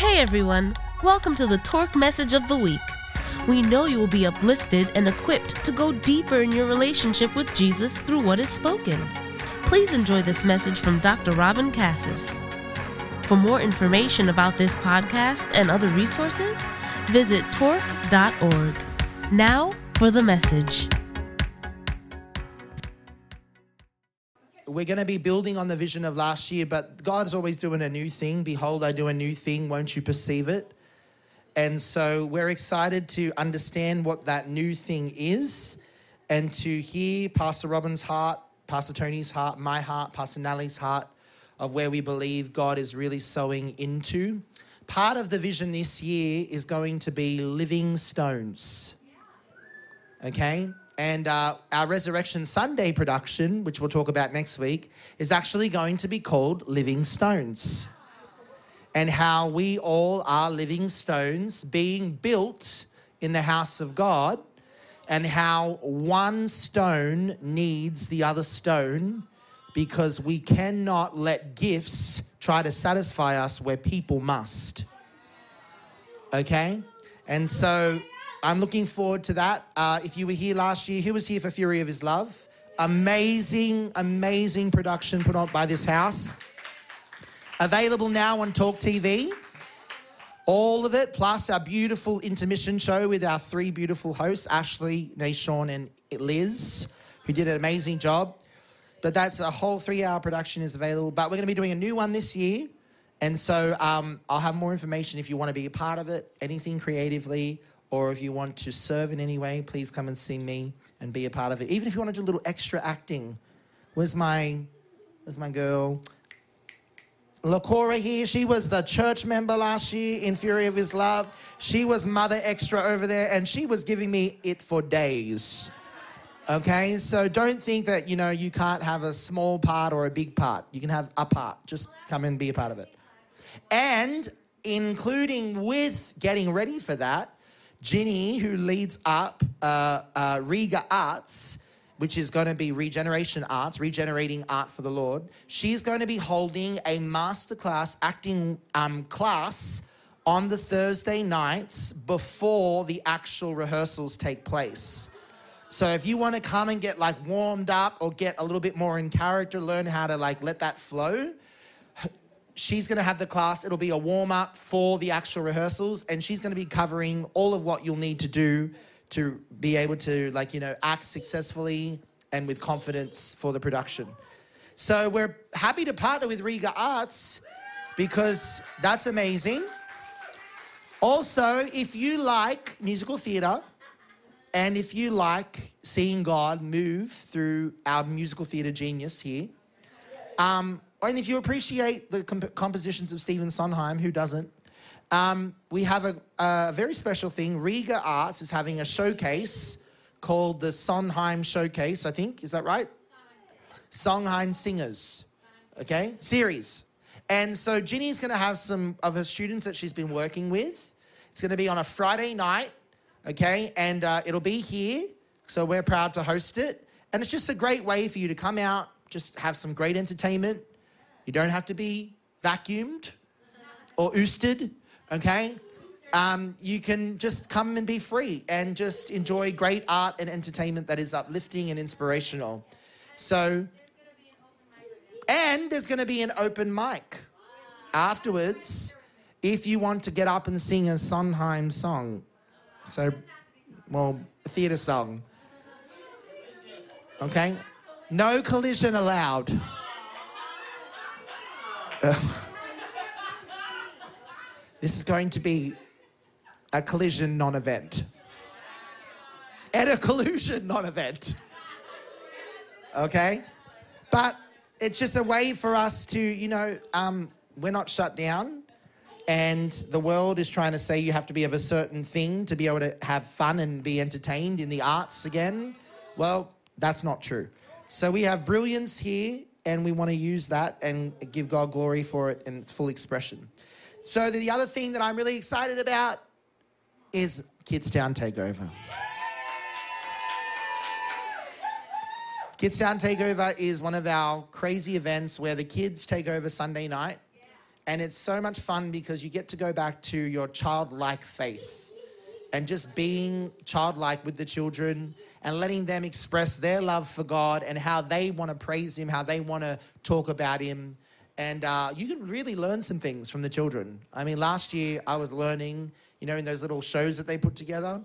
Hey everyone, welcome to the Torque Message of the Week. We know you will be uplifted and equipped to go deeper in your relationship with Jesus through what is spoken. Please enjoy this message from Dr. Robin Cassis. For more information about this podcast and other resources, visit torque.org. Now for the message. We're going to be building on the vision of last year, but God's always doing a new thing. Behold, I do a new thing. Won't you perceive it? And so we're excited to understand what that new thing is and to hear Pastor Robin's heart, Pastor Tony's heart, my heart, Pastor Nally's heart of where we believe God is really sowing into. Part of the vision this year is going to be living stones. Okay? And uh, our Resurrection Sunday production, which we'll talk about next week, is actually going to be called Living Stones. And how we all are living stones being built in the house of God, and how one stone needs the other stone because we cannot let gifts try to satisfy us where people must. Okay? And so I'm looking forward to that. Uh, if you were here last year, who was here for Fury of His Love? Amazing, amazing production put on by this house. Available now on Talk TV. All of it, plus our beautiful intermission show with our three beautiful hosts, Ashley, Nashon, and Liz, who did an amazing job. But that's a whole three hour production is available. But we're going to be doing a new one this year. And so um, I'll have more information if you want to be a part of it, anything creatively, or if you want to serve in any way, please come and see me and be a part of it. Even if you want to do a little extra acting. Where's my, where's my girl? Lacora here, she was the church member last year in Fury of His Love. She was mother extra over there, and she was giving me it for days. Okay, so don't think that you know you can't have a small part or a big part. You can have a part. Just come and be a part of it. And including with getting ready for that, Ginny, who leads up uh, uh, Riga Arts, which is going to be Regeneration Arts, regenerating art for the Lord, she's going to be holding a masterclass acting um, class on the Thursday nights before the actual rehearsals take place. So if you want to come and get like warmed up or get a little bit more in character, learn how to like let that flow, she's going to have the class. It'll be a warm up for the actual rehearsals, and she's going to be covering all of what you'll need to do to be able to, like, you know, act successfully and with confidence for the production. So we're happy to partner with Riga Arts because that's amazing. Also, if you like musical theatre and if you like seeing God move through our musical theatre genius here, um, and if you appreciate the comp- compositions of Stephen Sondheim, who doesn't? Um, we have a, a, very special thing. Riga Arts is having a showcase called the Sondheim Showcase, I think. Is that right? Sondheim Singers. Okay? Series. And so Ginny's going to have some of her students that she's been working with. It's going to be on a Friday night, okay? And uh, it'll be here. So we're proud to host it. And it's just a great way for you to come out, just have some great entertainment, you don't have to be vacuumed or oosted, okay? Um, you can just come and be free and just enjoy great art and entertainment that is uplifting and inspirational. So, and there's going to be an open mic afterwards if you want to get up and sing a Sondheim song. So, well, a theatre song. Okay? No collision allowed. This is going to be a collision non event. And a collusion non event. Okay? But it's just a way for us to, you know, um, we're not shut down. And the world is trying to say you have to be of a certain thing to be able to have fun and be entertained in the arts again. Well, that's not true. So we have brilliance here and we want to use that and give God glory for it in its full expression. So the other thing that I'm really excited about is Kidstown Takeover. Kidstown Takeover is one of our crazy events where the kids take over Sunday night And it's so much fun because you get to go back to your childlike faith and just being childlike with the children and letting them express their love for God and how they want to praise Him, how they want to talk about Him. And uh, you can really learn some things from the children. I mean, last year I was learning, you know, in those little shows that they put together,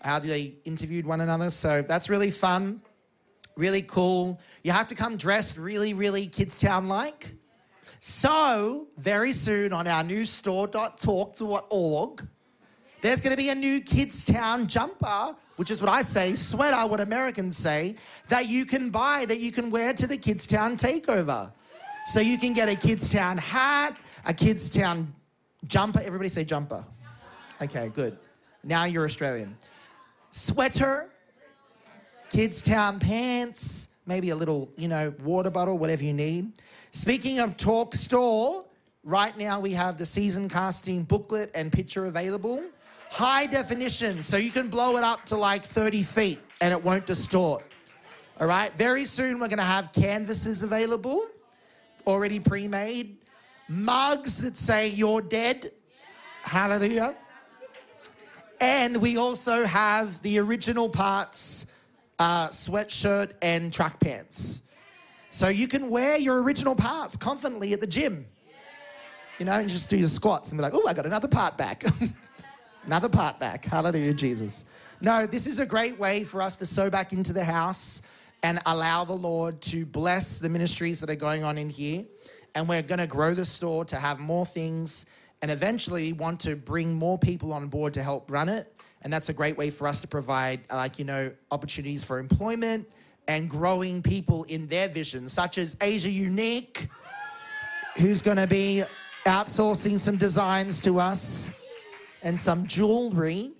how they interviewed one another. So that's really fun, really cool. You have to come dressed really, really Kidstown like. So, very soon on our new store.talk.org, there's going to be a new Kids Town jumper, which is what I say, sweater, what Americans say, that you can buy, that you can wear to the Kids Town takeover. So you can get a Kids Town hat, a Kids Town jumper. Everybody say jumper. Okay, good. Now you're Australian. Sweater, Kids Town pants, maybe a little, you know, water bottle, whatever you need. Speaking of Talk Store, right now we have the season casting booklet and picture available. High definition, so you can blow it up to like 30 feet and it won't distort. All right, very soon we're gonna have canvases available, already pre made, mugs that say you're dead. Hallelujah. And we also have the original parts uh, sweatshirt and track pants. So you can wear your original parts confidently at the gym. You know, and just do your squats and be like, oh, I got another part back. another part back. Hallelujah, Jesus. No, this is a great way for us to sow back into the house and allow the Lord to bless the ministries that are going on in here. And we're going to grow the store to have more things and eventually want to bring more people on board to help run it. And that's a great way for us to provide, like, you know, opportunities for employment and growing people in their vision, such as Asia Unique, who's going to be outsourcing some designs to us and some jewelry.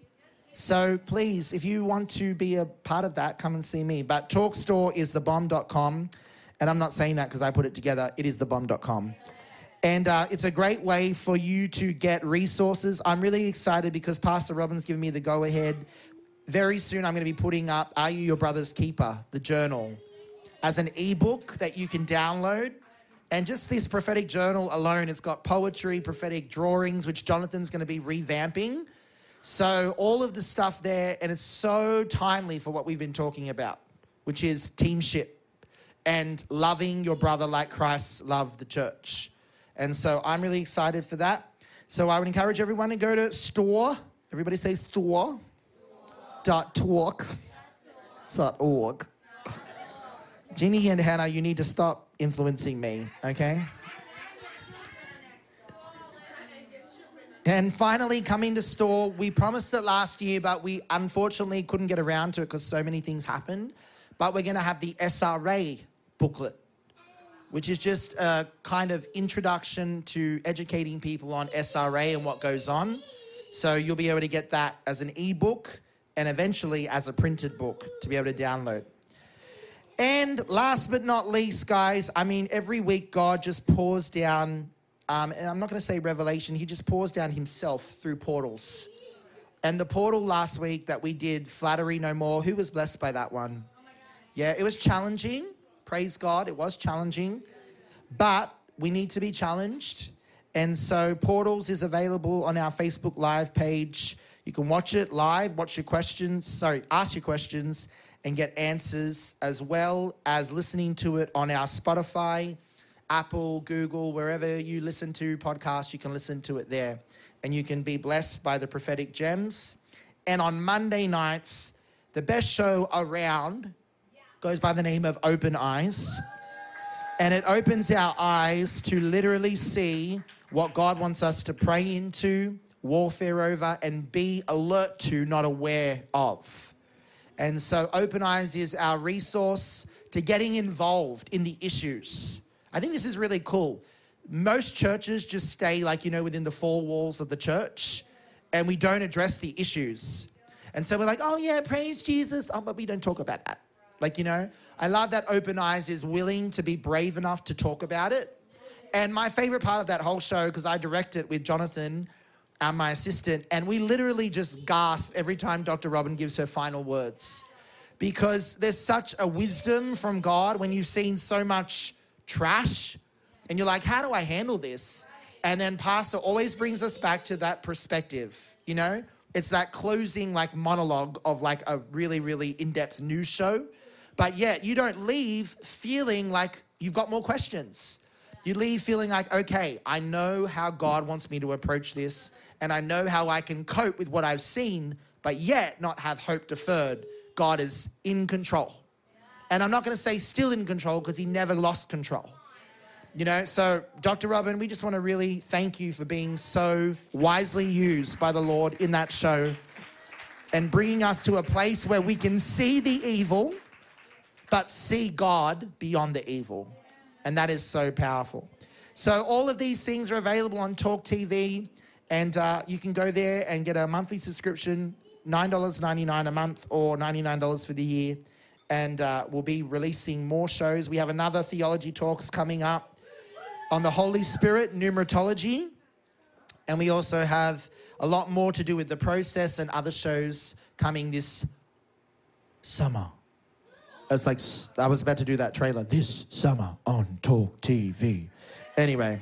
So please, if you want to be a part of that, come and see me. But Talkstore is thebomb.com. And I'm not saying that because I put it together, it is thebomb.com. And uh, it's a great way for you to get resources. I'm really excited because Pastor Robin's given me the go ahead. Very soon, I'm going to be putting up Are You Your Brother's Keeper, the journal, as an ebook that you can download. And just this prophetic journal alone, it's got poetry, prophetic drawings, which Jonathan's going to be revamping. So, all of the stuff there, and it's so timely for what we've been talking about, which is teamship and loving your brother like Christ loved the church. And so I'm really excited for that. So I would encourage everyone to go to store. Everybody say store. Dot talk. Dot org. Jeannie and Hannah, you need to stop influencing me, okay? And finally, coming to store, we promised it last year, but we unfortunately couldn't get around to it because so many things happened. But we're going to have the SRA booklet which is just a kind of introduction to educating people on SRA and what goes on. So you'll be able to get that as an ebook and eventually as a printed book to be able to download. And last but not least, guys, I mean, every week God just pours down, um, and I'm not going to say revelation, He just pours down Himself through portals. And the portal last week that we did, Flattery No More, who was blessed by that one? Yeah, it was challenging Praise God, it was challenging, but we need to be challenged. And so, Portals is available on our Facebook Live page. You can watch it live, watch your questions, sorry, ask your questions and get answers, as well as listening to it on our Spotify, Apple, Google, wherever you listen to podcasts, you can listen to it there. And you can be blessed by the prophetic gems. And on Monday nights, the best show around goes by the name of Open Eyes. And it opens our eyes to literally see what God wants us to pray into, warfare over, and be alert to, not aware of. And so, Open Eyes is our resource to getting involved in the issues. I think this is really cool. Most churches just stay, like, you know, within the four walls of the church, and we don't address the issues. And so we're like, oh, yeah, praise Jesus. Oh, but we don't talk about that. Like, you know, I love that Open Eyes is willing to be brave enough to talk about it. And my favorite part of that whole show, because I direct it with Jonathan, and my assistant, and we literally just gasp every time Dr. Robin gives her final words. Because there's such a wisdom from God when you've seen so much trash and you're like, how do I handle this? And then Pastor always brings us back to that perspective, you know? It's that closing like monologue of like a really, really in-depth news show. But yet you don't leave feeling like you've got more questions. You leave feeling like, okay, I know how God wants me to approach this, and I know how I can cope with what I've seen, but yet not have hope deferred. God is in control. And I'm not going to say still in control because he never lost control. You know, so Dr. Robin, we just want to really thank you for being so wisely used by the Lord in that show and bringing us to a place where we can see the evil, but see God beyond the evil. And that is so powerful. So, all of these things are available on Talk TV, and uh, you can go there and get a monthly subscription $9.99 a month or $99 for the year. And uh, we'll be releasing more shows. We have another theology talks coming up on the Holy Spirit, numerology. And we also have a lot more to do with the process and other shows coming this summer. It's like I was about to do that trailer this summer on Talk TV. Anyway,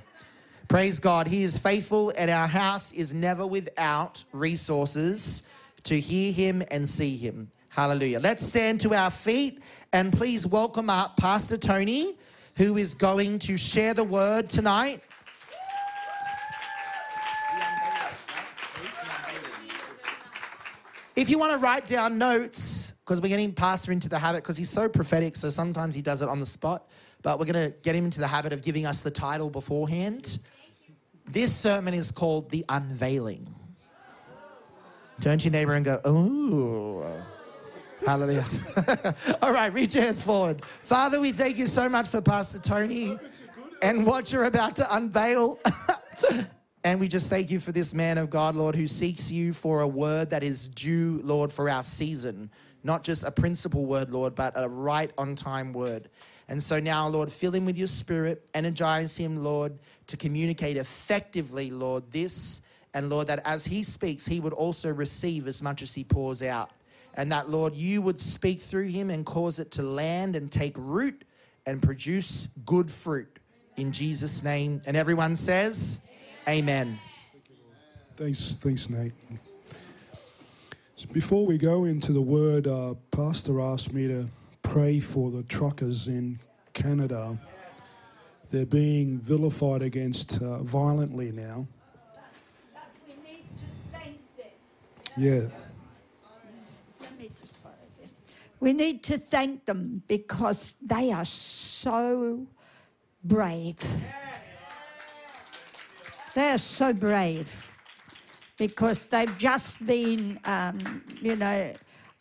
praise God. He is faithful, and our house is never without resources to hear Him and see Him. Hallelujah. Let's stand to our feet and please welcome up Pastor Tony, who is going to share the word tonight. If you want to write down notes, because we're getting Pastor into the habit, because he's so prophetic, so sometimes he does it on the spot, but we're going to get him into the habit of giving us the title beforehand. This sermon is called The Unveiling. Turn to your neighbor and go, oh. Hallelujah. All right, reach your hands forward. Father, we thank you so much for Pastor Tony and what you're about to unveil. and we just thank you for this man of God, Lord, who seeks you for a word that is due, Lord, for our season. Not just a principal word, Lord, but a right on time word. And so now, Lord, fill him with your spirit, energize him, Lord, to communicate effectively, Lord, this and Lord, that as he speaks, he would also receive as much as he pours out. And that, Lord, you would speak through him and cause it to land and take root and produce good fruit in Jesus' name. And everyone says, Amen. Thanks, thanks, Nate. So before we go into the word, uh, Pastor asked me to pray for the truckers in Canada. They're being vilified against uh, violently now. Yeah. We need to thank them because they are so brave. They are so brave because they've just been, um, you know,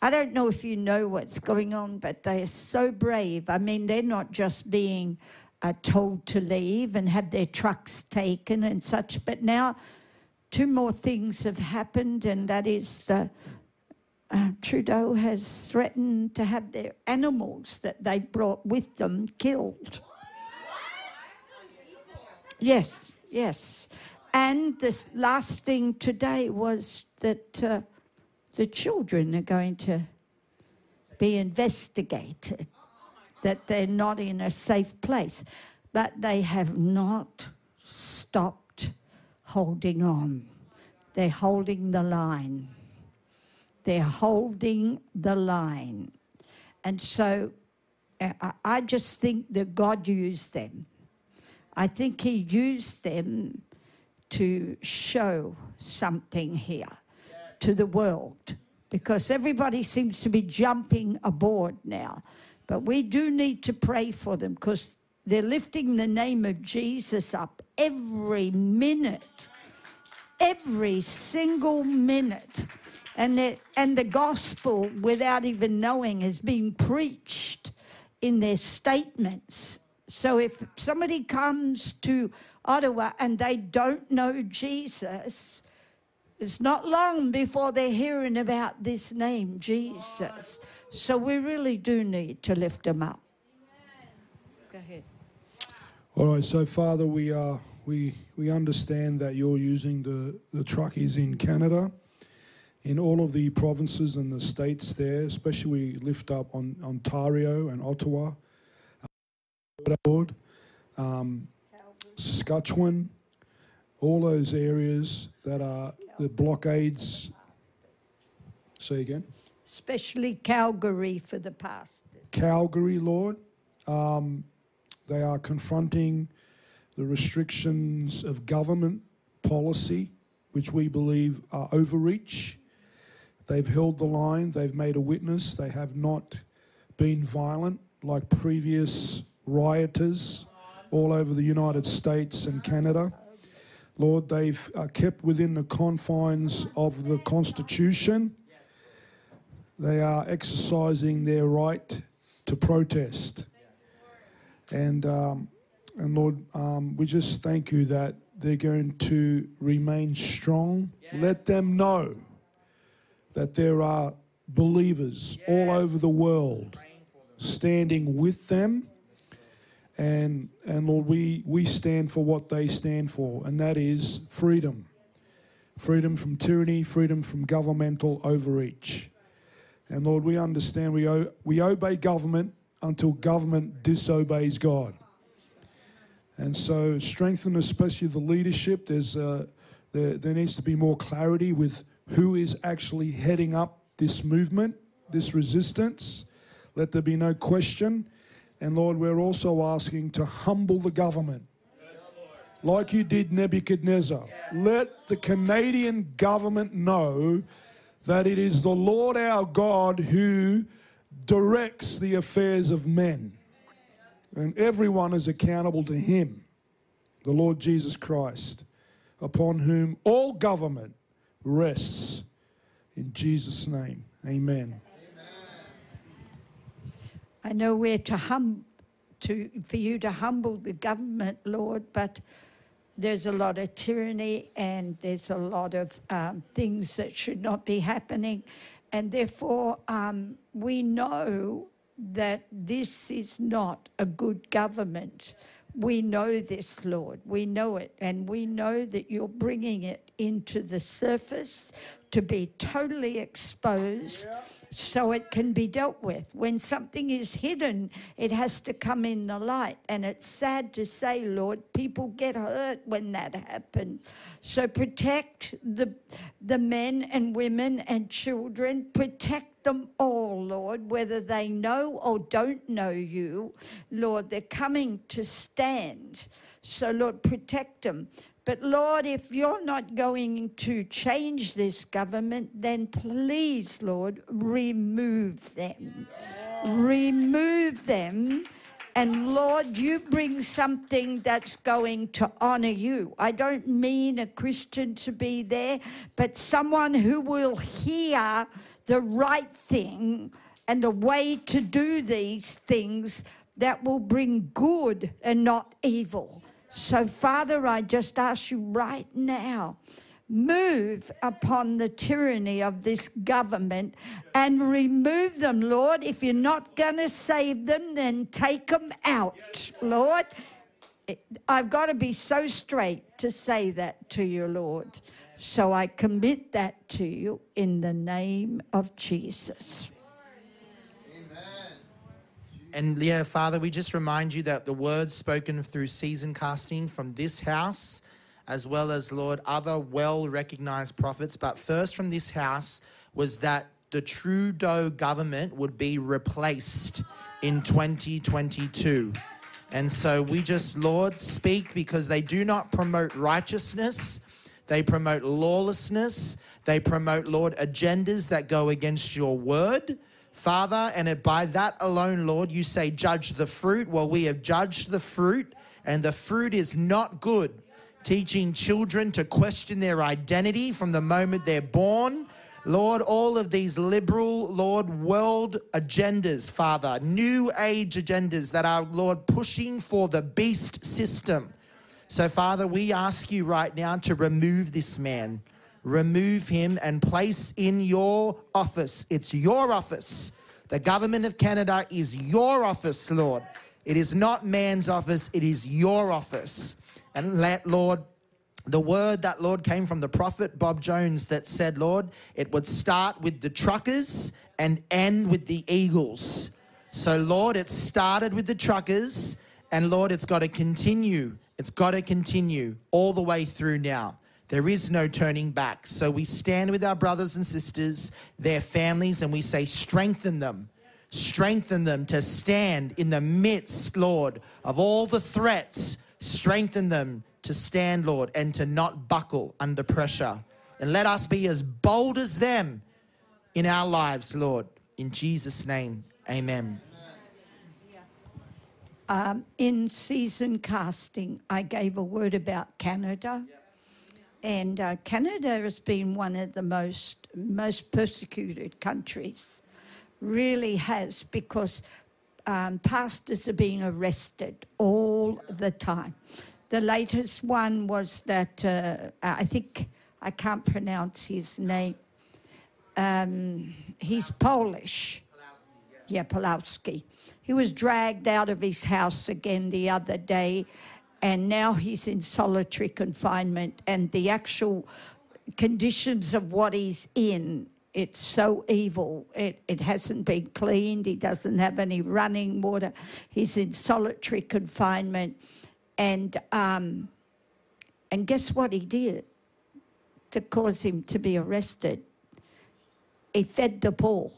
I don't know if you know what's going on, but they are so brave. I mean, they're not just being uh, told to leave and have their trucks taken and such, but now two more things have happened, and that is uh, uh, Trudeau has threatened to have their animals that they brought with them killed. Yes, yes. And the last thing today was that uh, the children are going to be investigated, that they're not in a safe place. But they have not stopped holding on. They're holding the line. They're holding the line. And so uh, I just think that God used them. I think He used them to show something here to the world because everybody seems to be jumping aboard now. But we do need to pray for them because they're lifting the name of Jesus up every minute, every single minute. And the, and the gospel, without even knowing, is being preached in their statements. So if somebody comes to Ottawa and they don't know Jesus, it's not long before they're hearing about this name, Jesus. So we really do need to lift them up. Go ahead. All right, so Father, we uh, we we understand that you're using the the truckies in Canada, in all of the provinces and the states there. Especially, we lift up on Ontario and Ottawa, um, Saskatchewan, all those areas that are the blockades. Say again. Especially Calgary for the past. Calgary, Lord. Um, they are confronting the restrictions of government policy, which we believe are overreach. They've held the line, they've made a witness, they have not been violent like previous rioters all over the United States and Canada. Lord, they've uh, kept within the confines of the Constitution. They are exercising their right to protest. And, um, and Lord, um, we just thank you that they're going to remain strong. Let them know that there are believers all over the world standing with them. And, and Lord, we, we stand for what they stand for, and that is freedom freedom from tyranny, freedom from governmental overreach. And Lord, we understand we, o- we obey government until government disobeys God. And so, strengthen especially the leadership. There's, uh, there, there needs to be more clarity with who is actually heading up this movement, this resistance. Let there be no question. And Lord, we're also asking to humble the government. Like you did Nebuchadnezzar. Let the Canadian government know that it is the Lord our God who directs the affairs of men. And everyone is accountable to him, the Lord Jesus Christ, upon whom all government rests. In Jesus' name, amen. I know we're to hum to for you to humble the government, Lord, but there's a lot of tyranny and there's a lot of um, things that should not be happening, and therefore um, we know that this is not a good government. We know this, Lord. We know it. And we know that you're bringing it into the surface to be totally exposed so it can be dealt with. When something is hidden, it has to come in the light. And it's sad to say, Lord, people get hurt when that happens. So protect the, the men and women and children, protect them all, Lord, whether they know or don't know you. Lord, they're coming to stand. So, Lord, protect them. But Lord, if you're not going to change this government, then please, Lord, remove them. Remove them. And Lord, you bring something that's going to honor you. I don't mean a Christian to be there, but someone who will hear the right thing and the way to do these things that will bring good and not evil. So, Father, I just ask you right now move upon the tyranny of this government and remove them, Lord. If you're not going to save them, then take them out, Lord. I've got to be so straight to say that to you, Lord. So I commit that to you in the name of Jesus. And yeah, Father, we just remind you that the words spoken through season casting from this house, as well as, Lord, other well recognized prophets, but first from this house, was that the Trudeau government would be replaced in 2022. And so we just, Lord, speak because they do not promote righteousness. They promote lawlessness. They promote, Lord, agendas that go against your word. Father, and by that alone, Lord, you say, judge the fruit. Well, we have judged the fruit, and the fruit is not good. Teaching children to question their identity from the moment they're born. Lord, all of these liberal, Lord, world agendas, Father, new age agendas that are, Lord, pushing for the beast system. So, Father, we ask you right now to remove this man remove him and place in your office. It's your office. The government of Canada is your office, Lord. It is not man's office, it is your office. And let, Lord, the word that, Lord, came from the prophet Bob Jones that said, Lord, it would start with the truckers and end with the eagles. So, Lord, it started with the truckers, and Lord, it's got to continue It's got to continue all the way through now. There is no turning back. So we stand with our brothers and sisters, their families, and we say, strengthen them. Strengthen them to stand in the midst, Lord, of all the threats. Strengthen them to stand, Lord, and to not buckle under pressure. And let us be as bold as them in our lives, Lord. In Jesus' name, amen. Um, in season casting, I gave a word about Canada. And uh, Canada has been one of the most most persecuted countries, really has, because um, pastors are being arrested all the time. The latest one was that uh, I think I can't pronounce his name. Um, he's Polish. Yeah, Pawlowski. He was dragged out of his house again the other day, and now he's in solitary confinement. And the actual conditions of what he's in, it's so evil. It, it hasn't been cleaned. He doesn't have any running water. He's in solitary confinement. And, um, and guess what he did to cause him to be arrested? He fed the poor.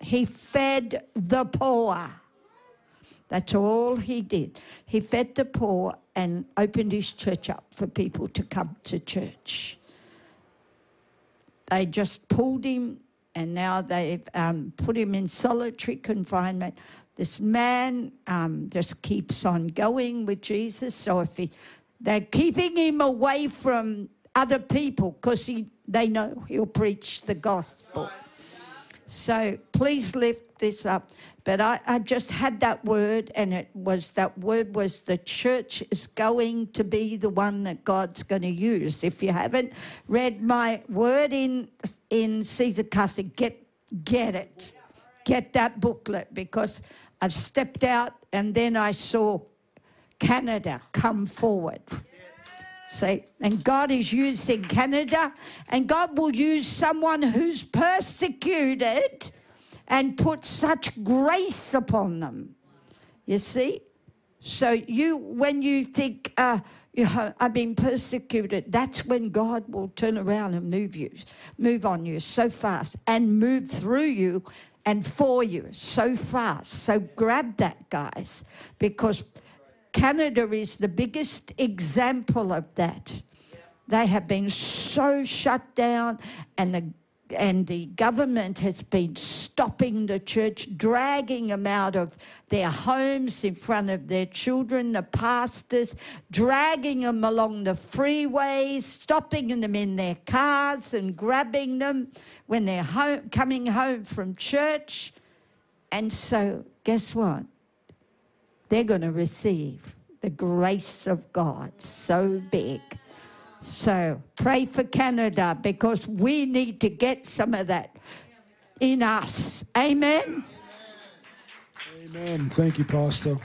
He fed the poor. That's all he did. He fed the poor and opened his church up for people to come to church. They just pulled him and now they've um, put him in solitary confinement. This man um, just keeps on going with Jesus. So if he, they're keeping him away from other people because they know he'll preach the gospel. So please lift this up. But I, I just had that word, and it was that word was the church is going to be the one that God's going to use. If you haven't read my word in in season casting, get get it, get that booklet because I've stepped out, and then I saw Canada come forward. See, and God is using Canada, and God will use someone who's persecuted and put such grace upon them. You see? So you, when you think, uh, you know, I've been persecuted, that's when God will turn around and move you, move on you so fast and move through you and for you so fast. So grab that, guys, because Canada is the biggest example of that. They have been so shut down, and the and the government has been stopping the church, dragging them out of their homes in front of their children, the pastors, dragging them along the freeways, stopping them in their cars and grabbing them when they're home, coming home from church. And so, guess what? They're going to receive the grace of God so big. So pray for Canada because we need to get some of that in us. Amen. Amen. Thank you, Pastor.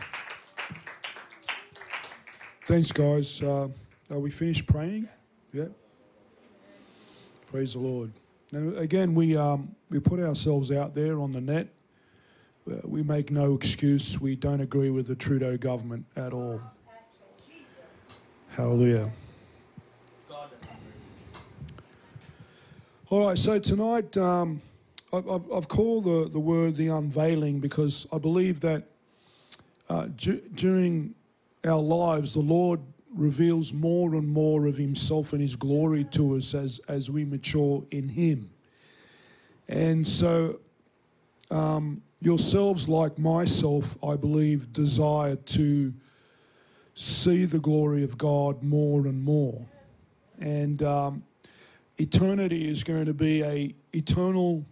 Thanks, guys. Uh, are we finished praying? Yeah. Praise the Lord. Now, again, we um, we put ourselves out there on the net we make no excuse. We don't agree with the Trudeau government at all. Hallelujah. All right, so tonight um, I've, I've, called the, the word the unveiling because I believe that uh, d- during our lives, the Lord reveals more and more of Himself and His glory to us as, as we mature in Him. And so um, yourselves, like myself, I believe, desire to see the glory of God more and more. And um, eternity is going to be a eternal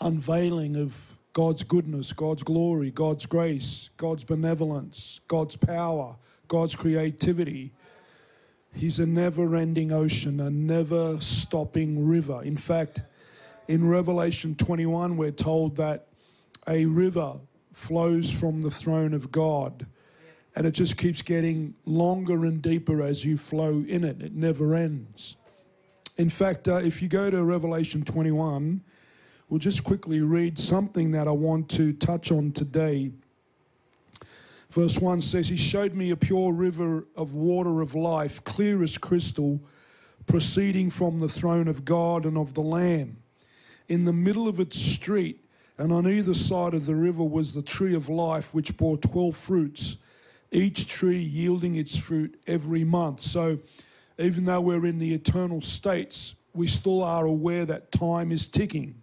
unveiling of God's goodness, God's glory, God's grace, God's benevolence, God's power, God's creativity. He's a never ending ocean, a never stopping river. In fact, in Revelation 21, we're told that a river flows from the throne of God. And it just keeps getting longer and deeper as you flow in it. It never ends. In fact, uh, if you go to Revelation 21, we'll just quickly read something that I want to touch on today Verse 1 says, He showed me a pure river of water of life, clear as crystal, proceeding from the throne of God and of the Lamb. In the middle of its street, and on either side of the river, was the tree of life, which bore 12 fruits, each tree yielding its fruit every month. So, even though we're in the eternal states, we still are aware that time is ticking.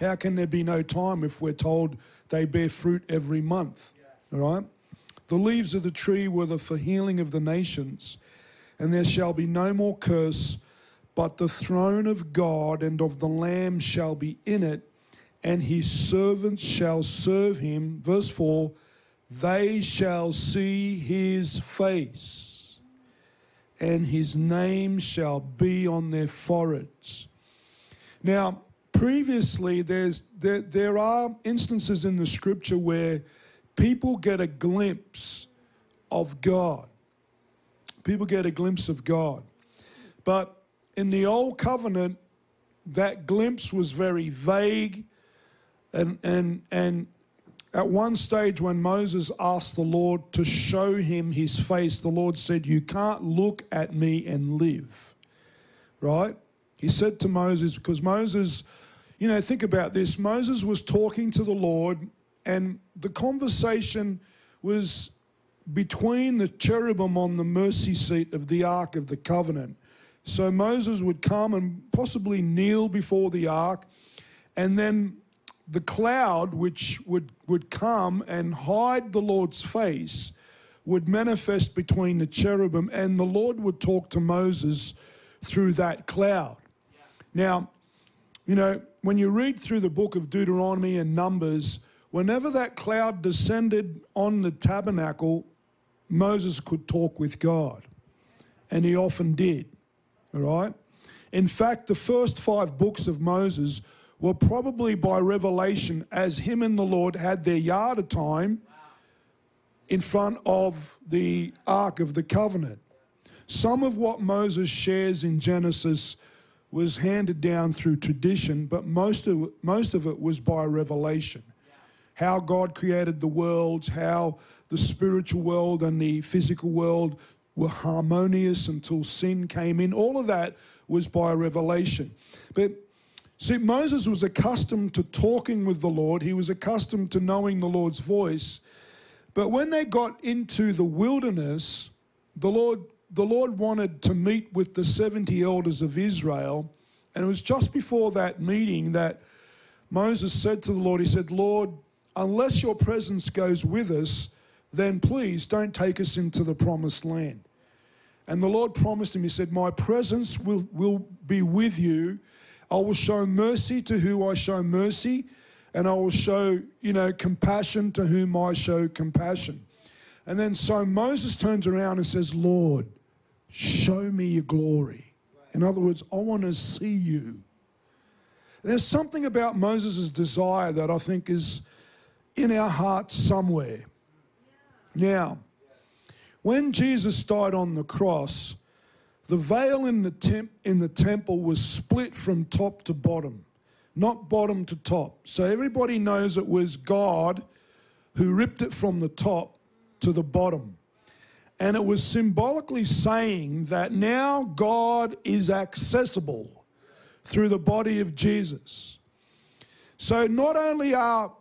How can there be no time if we're told they bear fruit every month? All right? The leaves of the tree were the for healing of the nations, and there shall be no more curse, but the throne of God and of the Lamb shall be in it, and his servants shall serve him. Verse 4 They shall see his face, and his name shall be on their foreheads. Now, previously, there's, there, there are instances in the scripture where people get a glimpse of God. People get a glimpse of God. But in the old covenant, that glimpse was very vague. And, and, and at one stage, when Moses asked the Lord to show him his face, the Lord said, You can't look at me and live. Right? He said to Moses, because Moses, you know, think about this Moses was talking to the Lord and the conversation was between the cherubim on the mercy seat of the Ark of the Covenant. So Moses would come and possibly kneel before the ark, and then the cloud, which would, would come and hide the Lord's face, would manifest between the cherubim, and the Lord would talk to Moses through that cloud. Now, you know, when you read through the book of Deuteronomy and Numbers, Whenever that cloud descended on the tabernacle, Moses could talk with God. And he often did. All right? In fact, the first five books of Moses were probably by revelation as him and the Lord had their yard of time in front of the Ark of the Covenant. Some of what Moses shares in Genesis was handed down through tradition, but most of, most of it was by revelation how God created the worlds, how the spiritual world and the physical world were harmonious until sin came in. All of that was by revelation. But see, Moses was accustomed to talking with the Lord, he was accustomed to knowing the Lord's voice. But when they got into the wilderness, the Lord, the Lord wanted to meet with the 70 elders of Israel. And it was just before that meeting that Moses said to the Lord, He said, Lord, unless your presence goes with us, then please don't take us into the promised land. And the Lord promised him, He said, My presence will, will be with you. I will show mercy to who I show mercy, and I will show, you know, compassion to whom I show compassion. And then so Moses turns around and says, Lord, show me your glory. In other words, I want to see you. There's something about Moses' desire that I think is in our hearts somewhere. Now, when Jesus died on the cross, the veil in the, temp- in the temple was split from top to bottom, not bottom to top. So everybody knows it was God who ripped it from the top to the bottom. And it was symbolically saying that now God is accessible through the body of Jesus. So not only are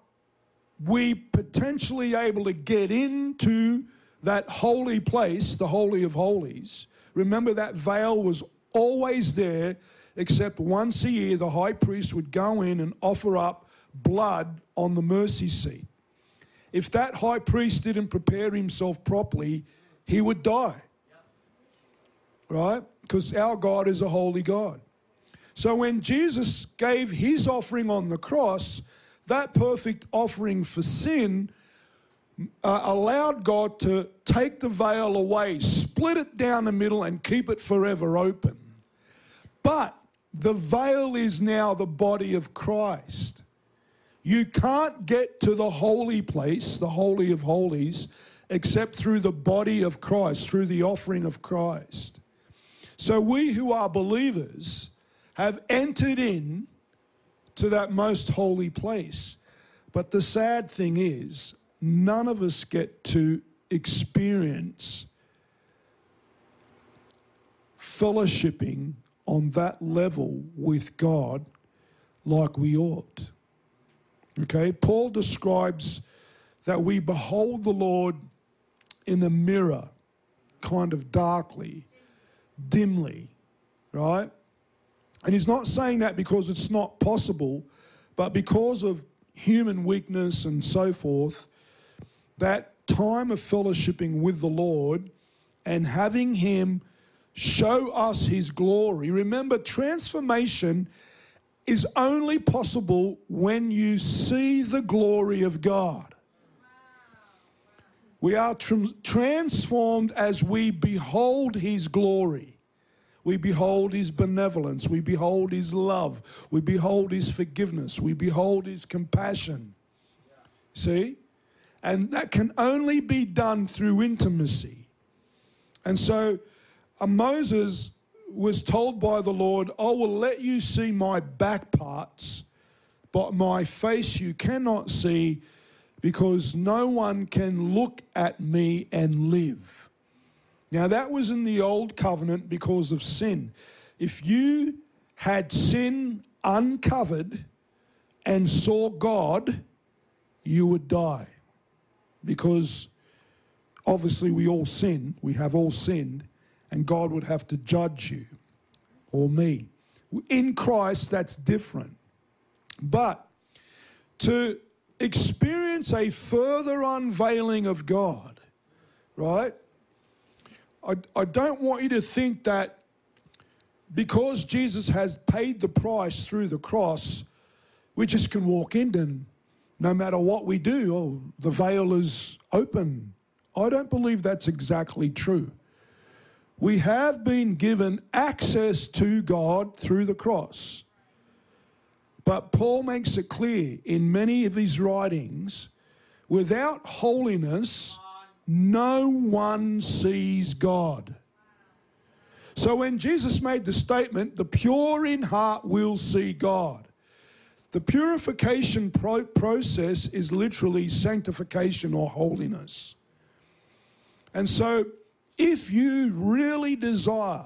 we potentially able to get into that holy place, the Holy of Holies. Remember, that veil was always there, except once a year, the high priest would go in and offer up blood on the mercy seat. If that high priest didn't prepare himself properly, he would die. Right? Because our God is a holy God. So when Jesus gave his offering on the cross, that perfect offering for sin uh, allowed God to take the veil away, split it down the middle, and keep it forever open. But the veil is now the body of Christ. You can't get to the holy place, the Holy of Holies, except through the body of Christ, through the offering of Christ. So we who are believers have entered in to that most holy place. But the sad thing is, none of us get to experience fellowshipping on that level with God like we ought. Okay, Paul describes that we behold the Lord in a mirror, kind of darkly, dimly, right? And he's not saying that because it's not possible, but because of human weakness and so forth, that time of fellowshipping with the Lord and having Him show us His glory. Remember, transformation is only possible when you see the glory of God. We are tr- transformed as we behold His glory. We behold His benevolence. We behold His love. We behold His forgiveness. We behold His compassion. See? And that can only be done through intimacy. And so Uh, Moses was told by the Lord, I will let you see my back parts, but my face you cannot see because no one can look at me and live. Now, that was in the old covenant because of sin. If you had sin uncovered and saw God, you would die. Because obviously we all sin, we have all sinned, and God would have to judge you or me. In Christ, that's different. But to experience a further unveiling of God, right? I, I don't want you to think that because Jesus has paid the price through the cross, we just can walk in and no matter what we do, oh, the veil is open. I don't believe that's exactly true. We have been given access to God through the cross. But Paul makes it clear in many of his writings without holiness, no one sees God. So when Jesus made the statement, the pure in heart will see God, the purification pro- process is literally sanctification or holiness. And so if you really desire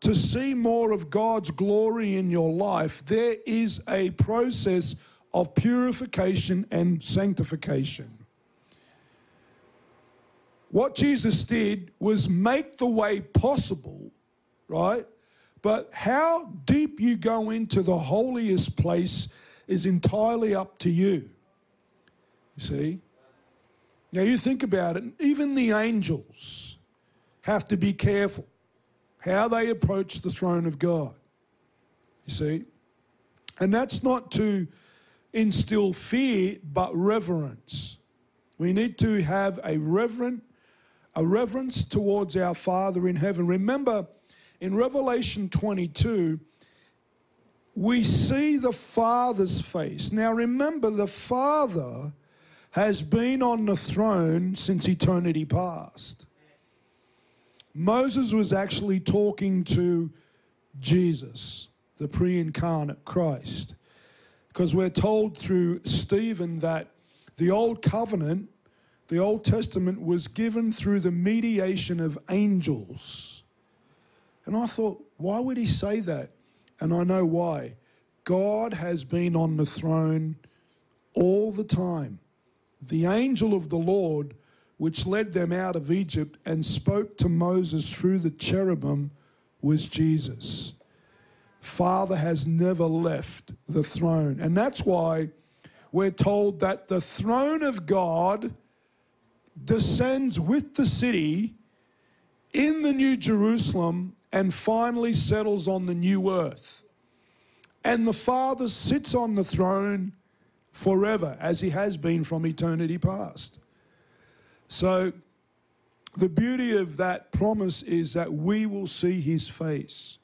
to see more of God's glory in your life, there is a process of purification and sanctification. What Jesus did was make the way possible, right? But how deep you go into the holiest place is entirely up to you. You see? Now you think about it, even the angels have to be careful how they approach the throne of God. You see? And that's not to instill fear, but reverence. We need to have a reverent, a reverence towards our Father in heaven. Remember, in Revelation 22, we see the Father's face. Now, remember, the Father has been on the throne since eternity past. Moses was actually talking to Jesus, the pre incarnate Christ, because we're told through Stephen that the Old Covenant, the Old Testament, was given through the mediation of angels. And I thought, why would he say that? And I know why. God has been on the throne all the time. The angel of the Lord which led them out of Egypt and spoke to Moses through the cherubim was Jesus. Father has never left the throne. And that's why we're told that the throne of God descends with the city in the New Jerusalem and finally settles on the new earth. And the Father sits on the throne forever, as he has been from eternity past. So, the beauty of that promise is that we will see his face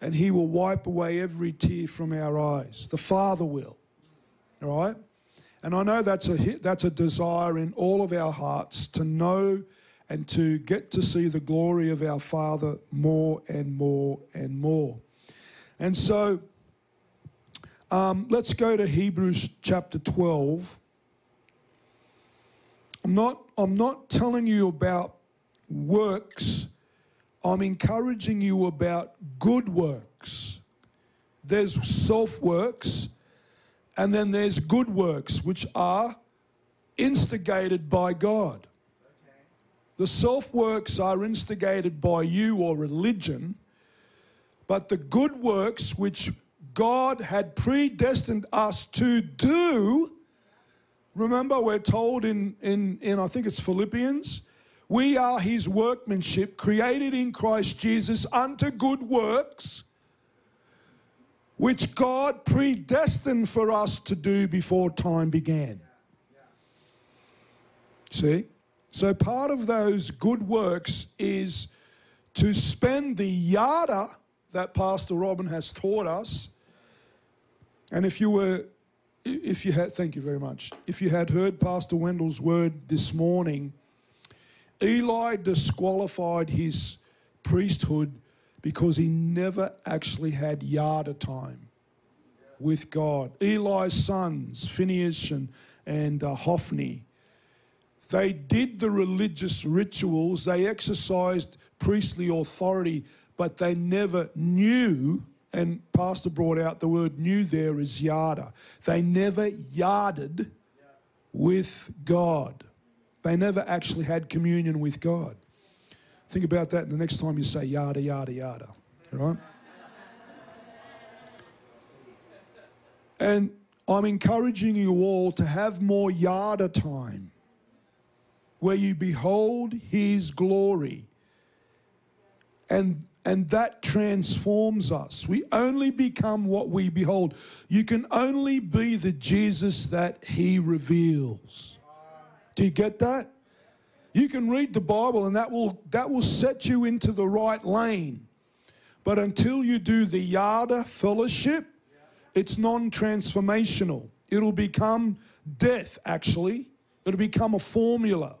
and he will wipe away every tear from our eyes. The Father will. All right? And I know that's a, that's a desire in all of our hearts to know and to get to see the glory of our Father more and more and more. And so um, let's go to Hebrews chapter 12. I'm not, I'm not telling you about works. I'm encouraging you about good works. There's self works, and then there's good works, which are instigated by God. The self works are instigated by you or religion, but the good works, which God had predestined us to do, remember we're told in, in, in I think it's Philippians, we are his workmanship created in Christ Jesus unto good works, which God predestined for us to do before time began. See? So part of those good works is to spend the yada that Pastor Robin has taught us. And if you were, if you had, thank you very much. If you had heard Pastor Wendell's word this morning, Eli disqualified his priesthood because he never actually had yada time with God. Eli's sons, Phineas and, and uh, Hophni, they did the religious rituals, they exercised priestly authority, but they never knew. And Pastor brought out the word knew there is yada. They never yarded with God. They never actually had communion with God. Think about that the next time you say yada, yada, yada. Right? And I'm encouraging you all to have more yada time where you behold his glory. And and that transforms us. We only become what we behold. You can only be the Jesus that he reveals. Do you get that? You can read the Bible and that will that will set you into the right lane. But until you do the yada fellowship, it's non-transformational. It'll become death actually. It'll become a formula.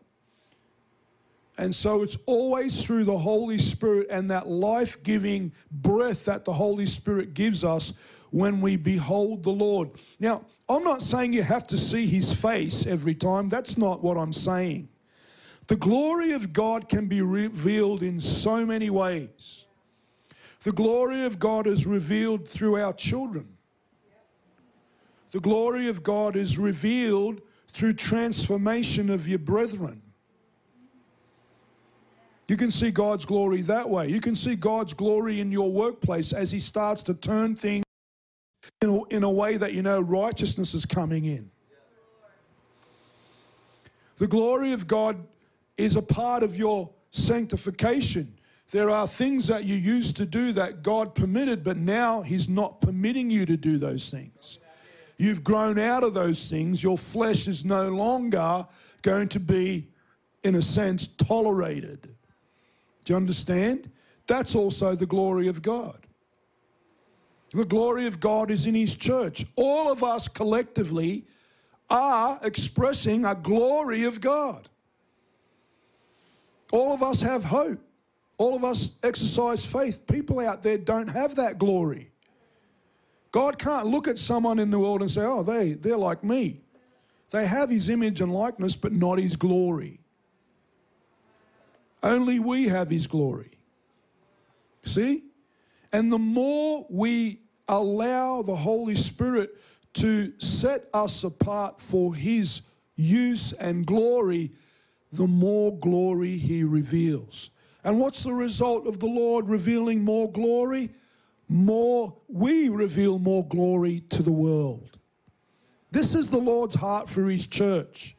And so it's always through the Holy Spirit and that life giving breath that the Holy Spirit gives us when we behold the Lord. Now, I'm not saying you have to see his face every time. That's not what I'm saying. The glory of God can be revealed in so many ways. The glory of God is revealed through our children. The glory of God is revealed through transformation of your brethren. You can see God's glory that way. You can see God's glory in your workplace as He starts to turn things in a, in a way that you know righteousness is coming in. The glory of God is a part of your sanctification. There are things that you used to do that God permitted, but now He's not permitting you to do those things. You've grown out of those things. Your flesh is no longer going to be, in a sense, tolerated. Do you understand? That's also the glory of God. The glory of God is in His church. All of us collectively are expressing a glory of God. All of us have hope. All of us exercise faith. People out there don't have that glory. God can't look at someone in the world and say, oh, they, they're like me. They have His image and likeness, but not His glory. Only we have His glory. See? And the more we allow the Holy Spirit to set us apart for His use and glory, the more glory He reveals. And what's the result of the Lord revealing more glory? More, we reveal more glory to the world. This is the Lord's heart for His church.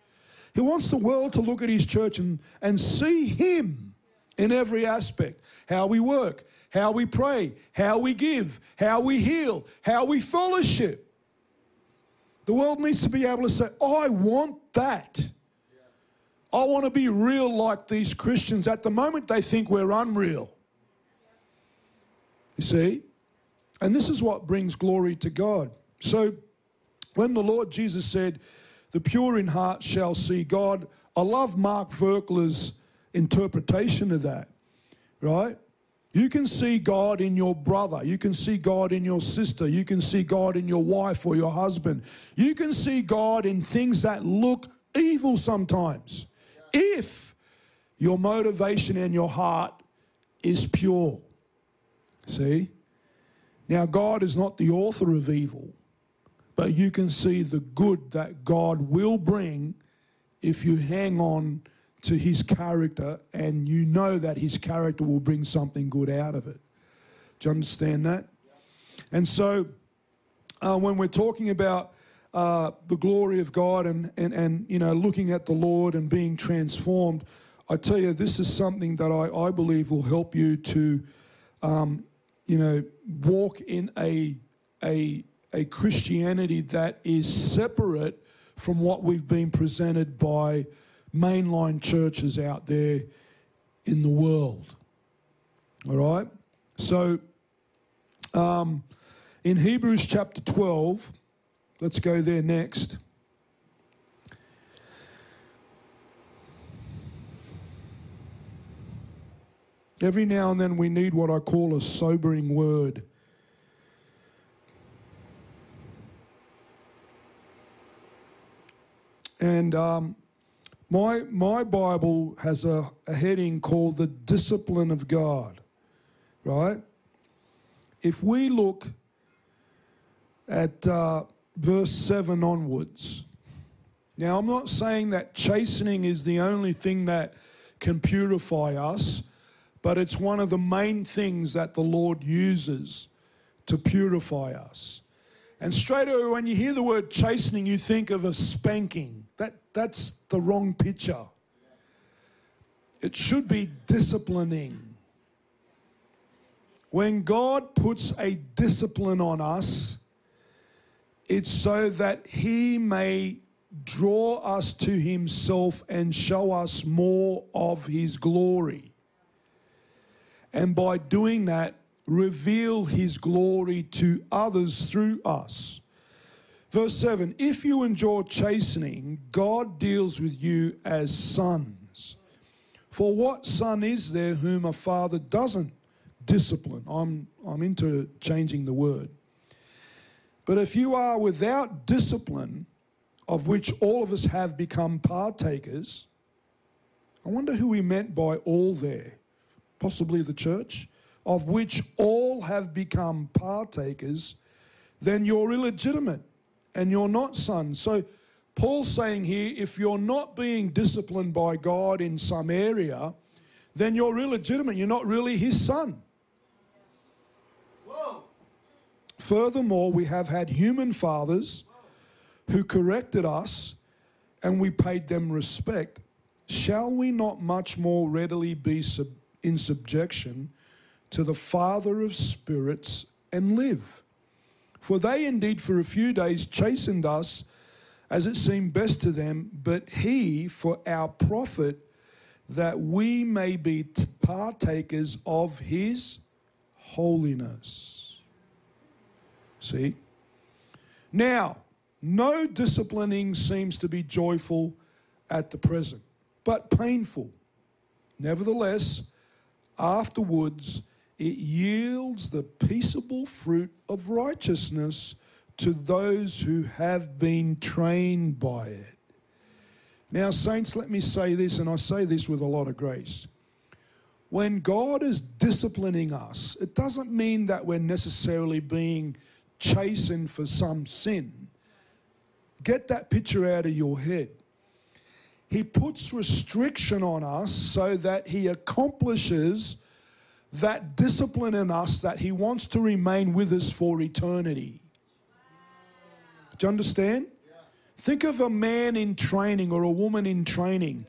He wants the world to look at his church and, and see him in every aspect how we work, how we pray, how we give, how we heal, how we fellowship. The world needs to be able to say, I want that. I want to be real like these Christians. At the moment, they think we're unreal. You see? And this is what brings glory to God. So, when the Lord Jesus said, the pure in heart shall see God. I love Mark Virkler's interpretation of that, right? You can see God in your brother. You can see God in your sister. You can see God in your wife or your husband. You can see God in things that look evil sometimes. if your motivation and your heart is pure. See? Now, God is not the author of evil, but you can see the good that God will bring if you hang on to his character and you know that his character will bring something good out of it. Do you understand that? And so, uh, when we're talking about uh, the glory of God and, and, and, you know, looking at the Lord and being transformed, I tell you, this is something that I, I believe will help you to, um, you know, walk in a, a, a Christianity that is separate from what we've been presented by mainline churches out there in the world. All right? So, um, in Hebrews chapter 12, let's go there next. Every now and then we need what I call a sobering word. And um, my, my Bible has a, a heading called the discipline of God, right? If we look at uh, verse 7 onwards, now I'm not saying that chastening is the only thing that can purify us, but it's one of the main things that the Lord uses to purify us. And straight away, when you hear the word chastening, you think of a spanking. That, that's the wrong picture. It should be disciplining. When God puts a discipline on us, it's so that He may draw us to Himself and show us more of His glory. And by doing that, reveal His glory to others through us. Verse 7 If you endure chastening, God deals with you as sons. For what son is there whom a father doesn't discipline? I'm, I'm into changing the word. But if you are without discipline, of which all of us have become partakers, I wonder who he meant by all there. Possibly the church, of which all have become partakers, then you're illegitimate and you're not sons. So Paul's saying here if you're not being disciplined by God in some area, then you're illegitimate. You're not really his son. Whoa. Furthermore, we have had human fathers who corrected us and we paid them respect. Shall we not much more readily be sub- in subjection to the Father of spirits and live? For they indeed for a few days chastened us as it seemed best to them, but he for our profit, that we may be partakers of his holiness. See? Now, no disciplining seems to be joyful at the present, but painful. Nevertheless, afterwards, it yields the peaceable fruit of righteousness to those who have been trained by it. Now, saints, let me say this, and I say this with a lot of grace. When God is disciplining us, it doesn't mean that we're necessarily being chastened for some sin. Get that picture out of your head. He puts restriction on us so that He accomplishes that discipline in us that He wants to remain with us for eternity. Do you understand? Think of a man in training or a woman in training.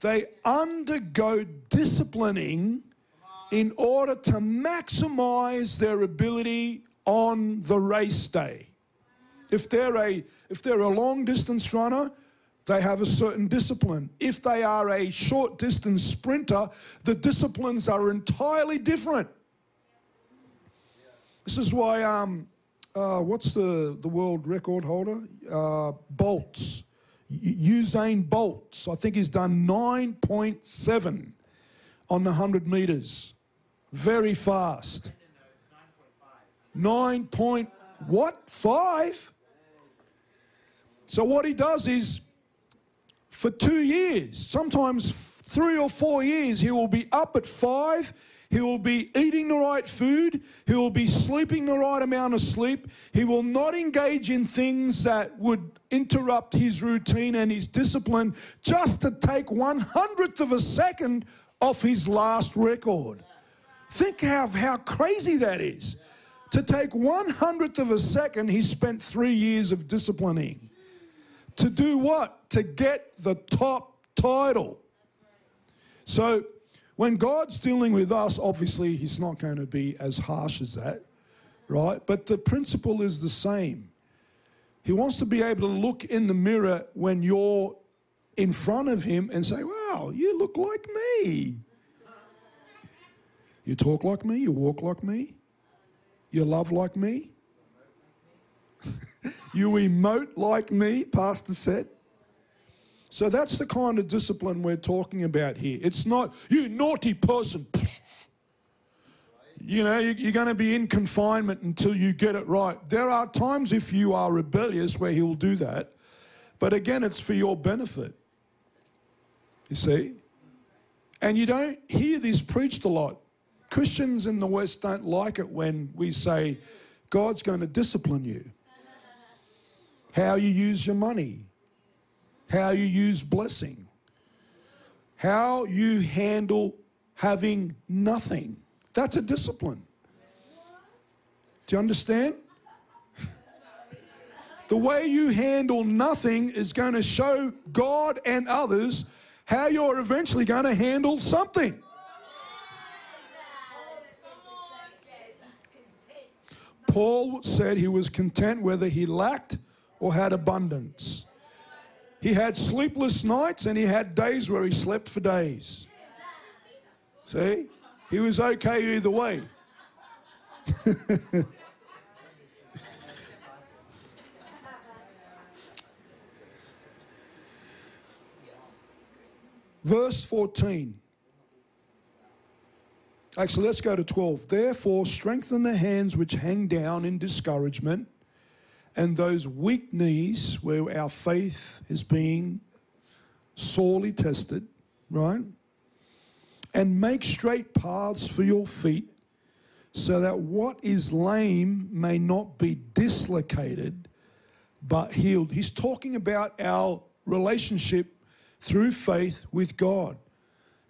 They undergo disciplining in order to maximize their ability on the race day. If they're a if they're a long distance runner, they have a certain discipline. If they are a short distance sprinter, the disciplines are entirely different. This is why, um, uh, what's the, the world record holder? Uh, Bolts. Usain Bolts, I think he's done 9.7 on the 100 meters. Very fast. 9 point what? 5? So what he does is for two years, sometimes three or four years. He will be up at five. He will be eating the right food. He will be sleeping the right amount of sleep. He will not engage in things that would interrupt his routine and his discipline just to take one hundredth of a second off his last record. Think how, how crazy that is. To take one hundredth of a second, he spent three years of disciplining. To do what? To get the top title. So when God's dealing with us, obviously he's not going to be as harsh as that, right? But the principle is the same. He wants to be able to look in the mirror when you're in front of him and say, Wow, you look like me. You talk like me, you walk like me, you love like me, you emote like me, Pastor said. So that's the kind of discipline we're talking about here. It's not, you naughty person. You know, you're going to be in confinement until you get it right. There are times if you are rebellious where he will do that. But again, it's for your benefit. You see? And you don't hear this preached a lot. Christians in the West don't like it when we say, God's going to discipline you. How you use your money, how you use blessing, how you handle having nothing. That's a discipline. Do you understand? the way you handle nothing is going to show God and others how you're eventually going to handle something. Paul said he was content whether he lacked or had abundance. He had sleepless nights and he had days where he slept for days. See? He was okay either way. Verse 14. Actually, let's go to 12. Therefore, strengthen the hands which hang down in discouragement and those weak knees where our faith is being sorely tested, right? And make straight paths for your feet so that what is lame may not be dislocated but healed. He's talking about our relationship through faith with God.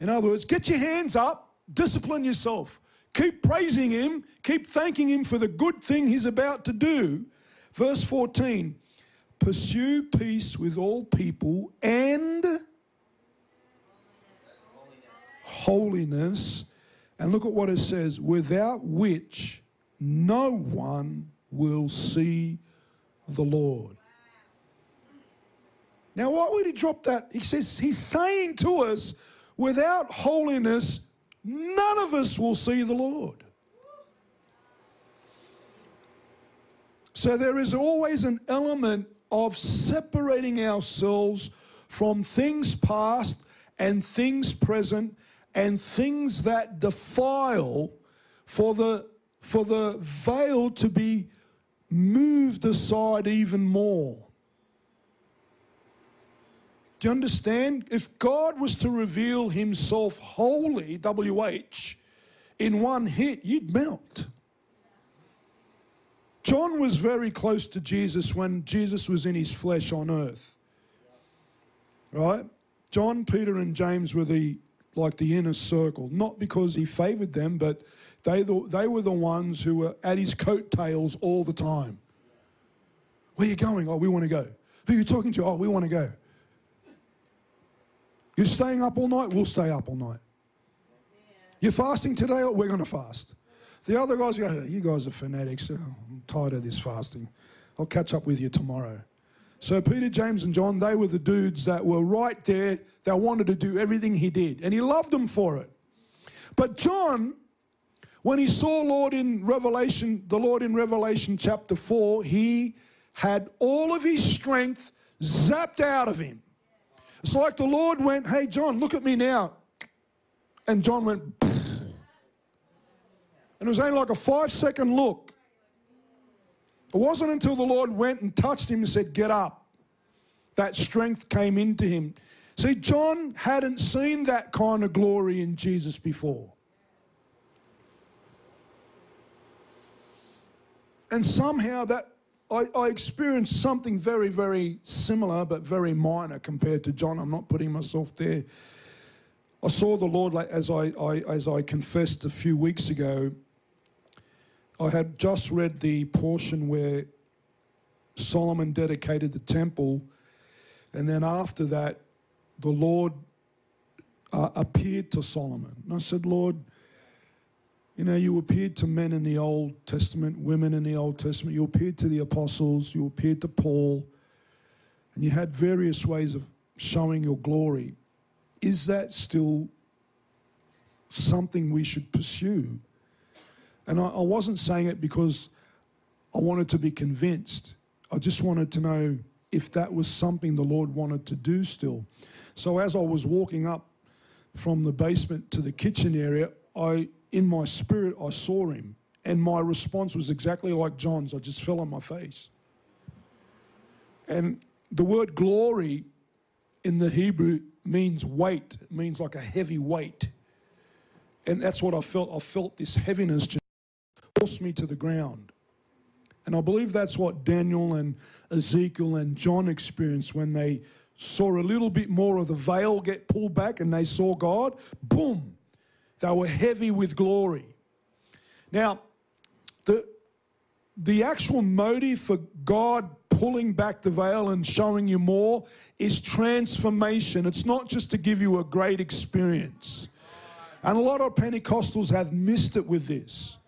In other words, get your hands up, discipline yourself, keep praising Him, keep thanking Him for the good thing He's about to do Verse 14 Pursue peace with all people and holiness. And look at what it says without which no one will see the Lord. Now, why would he drop that? He says, He's saying to us, without holiness, none of us will see the Lord. So there is always an element of separating ourselves from things past and things present and things that defile for the for the veil to be moved aside even more. Do you understand? If God was to reveal himself wholly, WH, in one hit, you'd melt. John was very close to Jesus when Jesus was in his flesh on earth. Right? John, Peter, and James were the like the inner circle, not because he favored them, but they, they were the ones who were at his coattails all the time. Where are you going? Oh, we want to go. Who are you talking to? Oh, we want to go. You're staying up all night? We'll stay up all night. You're fasting today? Oh, we're going to fast. The other guys go, You guys are fanatics. Oh, I'm tired of this fasting. I'll catch up with you tomorrow. So Peter, James, and John, they were the dudes that were right there. They wanted to do everything he did, and he loved them for it. But John, when he saw Lord in Revelation, the Lord in Revelation chapter 4, he had all of his strength zapped out of him. It's like the Lord went, Hey, John, look at me now. And John went, and it was only like a five second look. It wasn't until the Lord went and touched him and said, Get up. That strength came into him. See, John hadn't seen that kind of glory in Jesus before. And somehow that I, I, experienced something very, very similar, but very minor compared to John. I'm not putting myself there. I saw the Lord, like as I, I as I confessed a few weeks ago. I had just read the portion where Solomon dedicated the temple, and then after that, the Lord uh, appeared to Solomon. And I said, Lord, you know, you appeared to men in the Old Testament, women in the Old Testament, you appeared to the apostles, you appeared to Paul, and you had various ways of showing your glory. Is that still something we should pursue? And I, I wasn't saying it because I wanted to be convinced. I just wanted to know if that was something the Lord wanted to do still. So as I was walking up from the basement to the kitchen area, I in my spirit, I saw him. And my response was exactly like John's. I just fell on my face. And the word glory in the Hebrew means weight, it means like a heavy weight. And that's what I felt. I felt this heaviness force me to the ground. And I believe that's what Daniel and Ezekiel and John experienced when they saw a little bit more of the veil get pulled back and they saw God. Boom! They were heavy with glory. Now, the, the actual motive for God pulling back the veil and showing you more is transformation. It's not just to give you a great experience. And a lot of Pentecostals have missed it with this.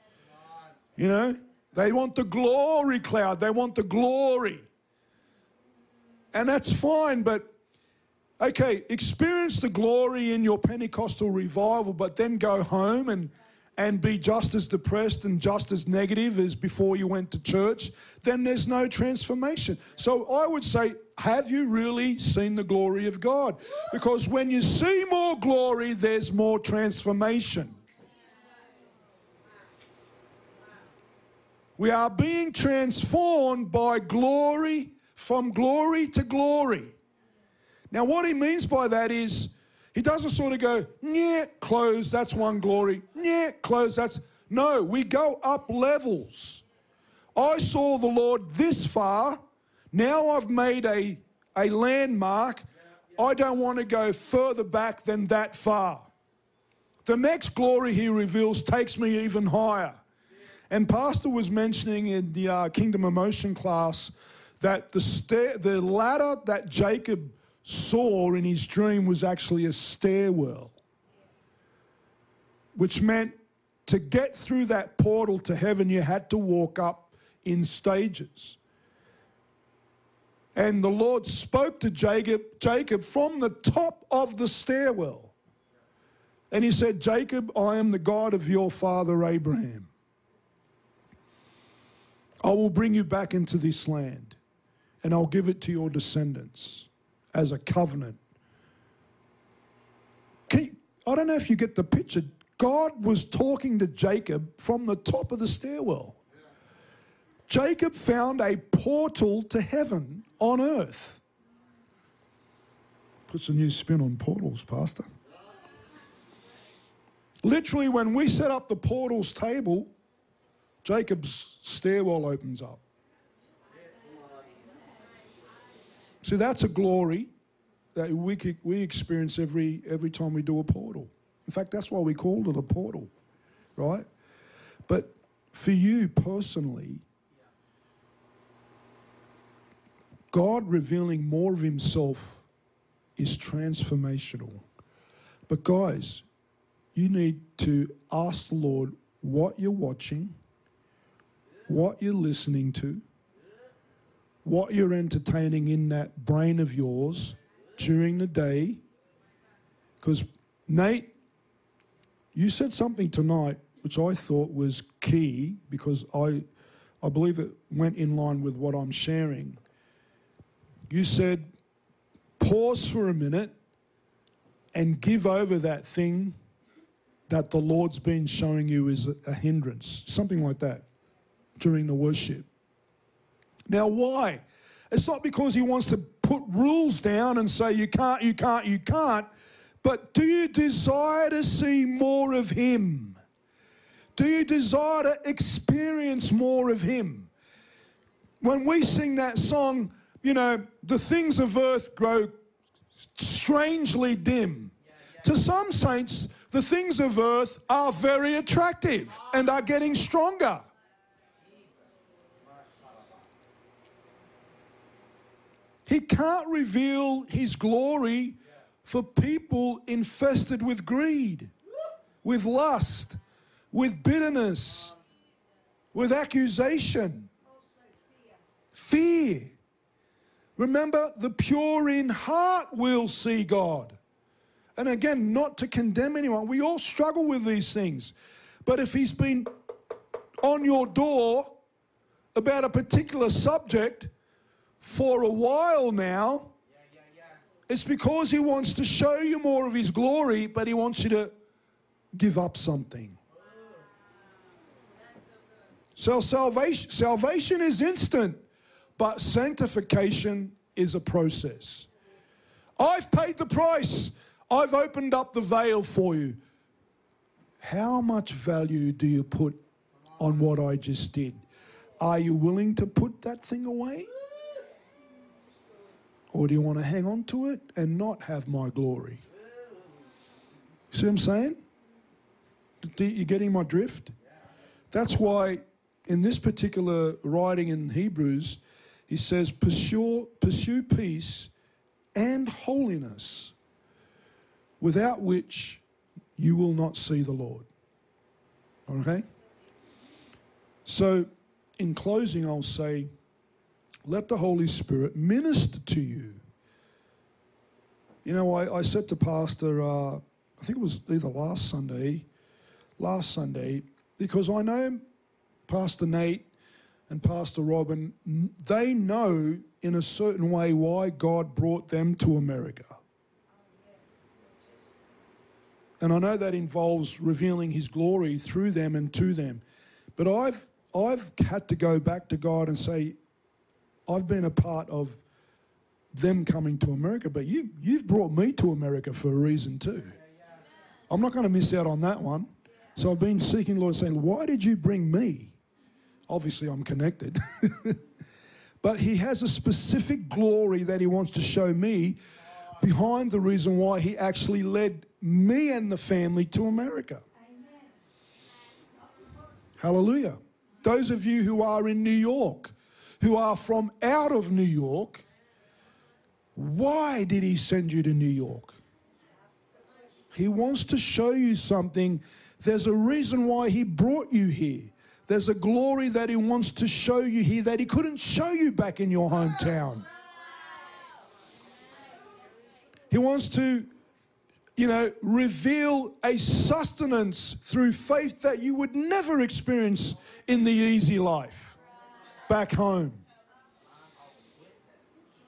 You know, they want the glory cloud, they want the glory. And that's fine, but okay, experience the glory in your Pentecostal revival, but then go home and, and be just as depressed and just as negative as before you went to church, then there's no transformation. So I would say, have you really seen the glory of God? Because when you see more glory, there's more transformation. We are being transformed by glory, from glory to glory. Now, what he means by that is he doesn't sort of go, yeah, close, that's one glory, yeah, close, that's. No, we go up levels. I saw the Lord this far. Now I've made a, a landmark. I don't want to go further back than that far. The next glory he reveals takes me even higher. And Pastor was mentioning in the uh, Kingdom Emotion class that the, the ladder that Jacob saw in his dream was actually a stairwell, which meant to get through that portal to heaven, you had to walk up in stages. And the Lord spoke to Jacob, Jacob from the top of the stairwell. And he said, Jacob, I am the God of your father Abraham. I will bring you back into this land and I'll give it to your descendants as a covenant. You, I don't know if you get the picture. God was talking to Jacob from the top of the stairwell. Jacob found a portal to heaven on earth. Puts a new spin on portals, Pastor. Literally, when we set up the portals table, Jacob's stairwell opens up. See, that's a glory that we, we experience every, every time we do a portal. In fact, that's why we called it a portal, right? But for you personally, God revealing more of Himself is transformational. But, guys, you need to ask the Lord what you're watching, what you're listening to, what you're entertaining in that brain of yours during the day. Because, Nate, you said something tonight which I thought was key because I, I believe it went in line with what I'm sharing. You said, pause for a minute and give over that thing that the Lord's been showing you is a, hindrance, something like that during the worship. Now, why? It's not because he wants to put rules down and say you can't, you can't, you can't. But do you desire to see more of Him? Do you desire to experience more of Him? When we sing that song, you know, the things of earth grow strangely dim. To some saints, the things of earth are very attractive and are getting stronger. He can't reveal his glory for people infested with greed, with lust, with bitterness, with accusation, fear. Remember, the pure in heart will see God. And again, not to condemn anyone, we all struggle with these things. But if he's been on your door about a particular subject for a while now, it's because he wants to show you more of his glory, but he wants you to give up something. So salvation, salvation is instant, but sanctification is a process. I've paid the price. I've opened up the veil for you. How much value do you put on what I just did? Are you willing to put that thing away? Or do you want to hang on to it and not have my glory? See what I'm saying? You're getting my drift? That's why in this particular writing in Hebrews, he says, pursue, pursue peace and holiness, without which you will not see the Lord. Okay? So, in closing, I'll say, let the Holy Spirit minister to you. You know, I, I said to Pastor, uh, I think it was either last Sunday, last Sunday, because I know Pastor Nate and Pastor Robin, they know in a certain way why God brought them to America. And I know that involves revealing his glory through them and to them. But I've I've had to go back to God and say, I've been a part of them coming to America, but you, you've brought me to America for a reason too. I'm not going to miss out on that one. So I've been seeking Lord saying, Why did you bring me? Obviously, I'm connected. but He has a specific glory that He wants to show me behind the reason why He actually led me and the family to America. Hallelujah. Those of you who are in New York, who are from out of New York, why did he send you to New York? He wants to show you something. There's a reason why he brought you here. There's a glory that he wants to show you here that he couldn't show you back in your hometown. He wants to, you know, reveal a sustenance through faith that you would never experience in the easy life back home.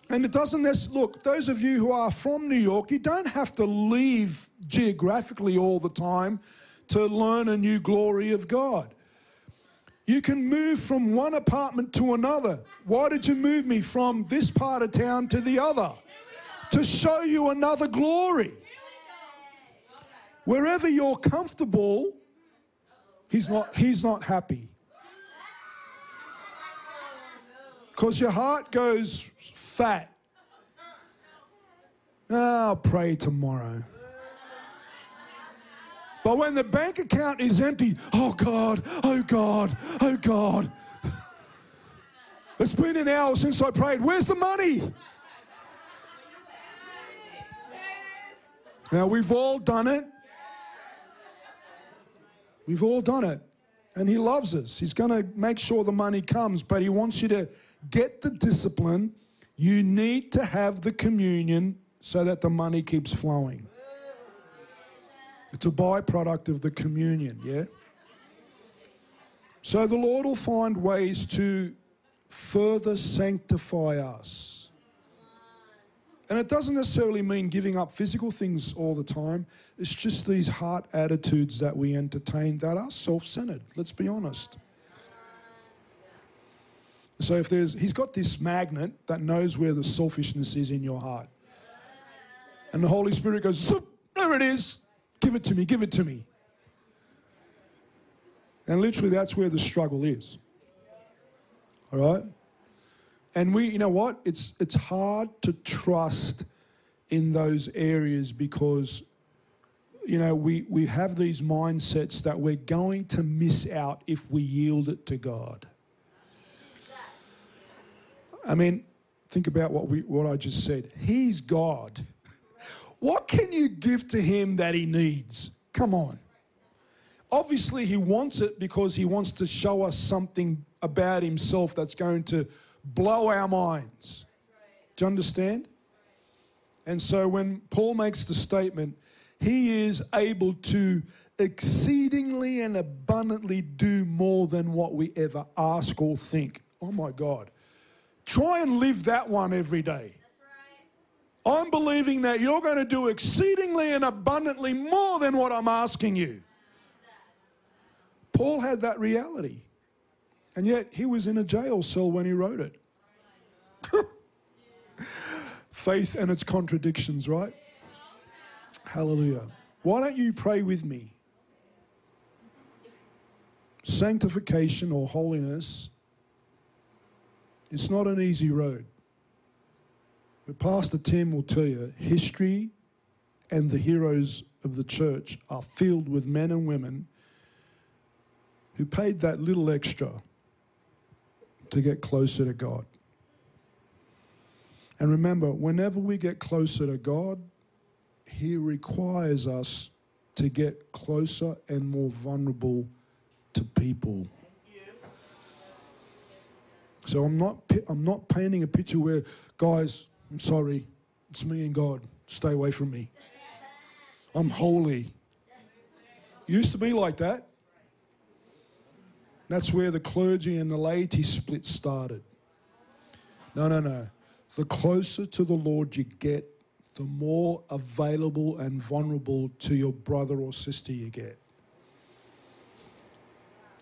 And it doesn't necessarily, look, those of you who are from New York, you don't have to leave geographically all the time to learn a new glory of God. You can move from one apartment to another. Why did you move me from this part of town to the other? To show you another glory. Wherever you're comfortable, he's not, he's not happy. Because your heart goes fat. I'll pray tomorrow. But when the bank account is empty, oh God, oh God, oh God. It's been an hour since I prayed. Where's the money? Now, we've all done it. We've all done it. And He loves us. He's going to make sure the money comes, but He wants you to get the discipline. You need to have the communion so that the money keeps flowing. It's a byproduct of the communion, yeah? So the Lord will find ways to further sanctify us. And it doesn't necessarily mean giving up physical things all the time. It's just these heart attitudes that we entertain that are self centered. Let's be honest. So if there's, he's got this magnet that knows where the selfishness is in your heart. And the Holy Spirit goes, Zoop, there it is. Give it to me, give it to me. And literally, that's where the struggle is. All right? And we, you know what? It's, it's hard to trust in those areas because, you know, we, we have these mindsets that we're going to miss out if we yield it to God. I mean, think about what, we, what I just said. He's God. What can you give to him that he needs? Come on. Obviously, he wants it because he wants to show us something about himself that's going to blow our minds. Do you understand? And so when Paul makes the statement, he is able to exceedingly and abundantly do more than what we ever ask or think. Oh my God. Try and live that one every day. Right. I'm believing that you're going to do exceedingly and abundantly more than what I'm asking you. Paul had that reality. And yet he was in a jail cell when he wrote it. Faith and its contradictions, right? Hallelujah. Why don't you pray with me? Sanctification or holiness, it's not an easy road. But Pastor Tim will tell you history and the heroes of the church are filled with men and women who paid that little extra to get closer to God. And remember, whenever we get closer to God, He requires us to get closer and more vulnerable to people. So I'm not I'm not painting a picture where guys, I'm sorry, it's me and God. Stay away from me. I'm holy. Used to be like that. That's where the clergy and the laity split started. No, no, no. The closer to the Lord you get, the more available and vulnerable to your brother or sister you get.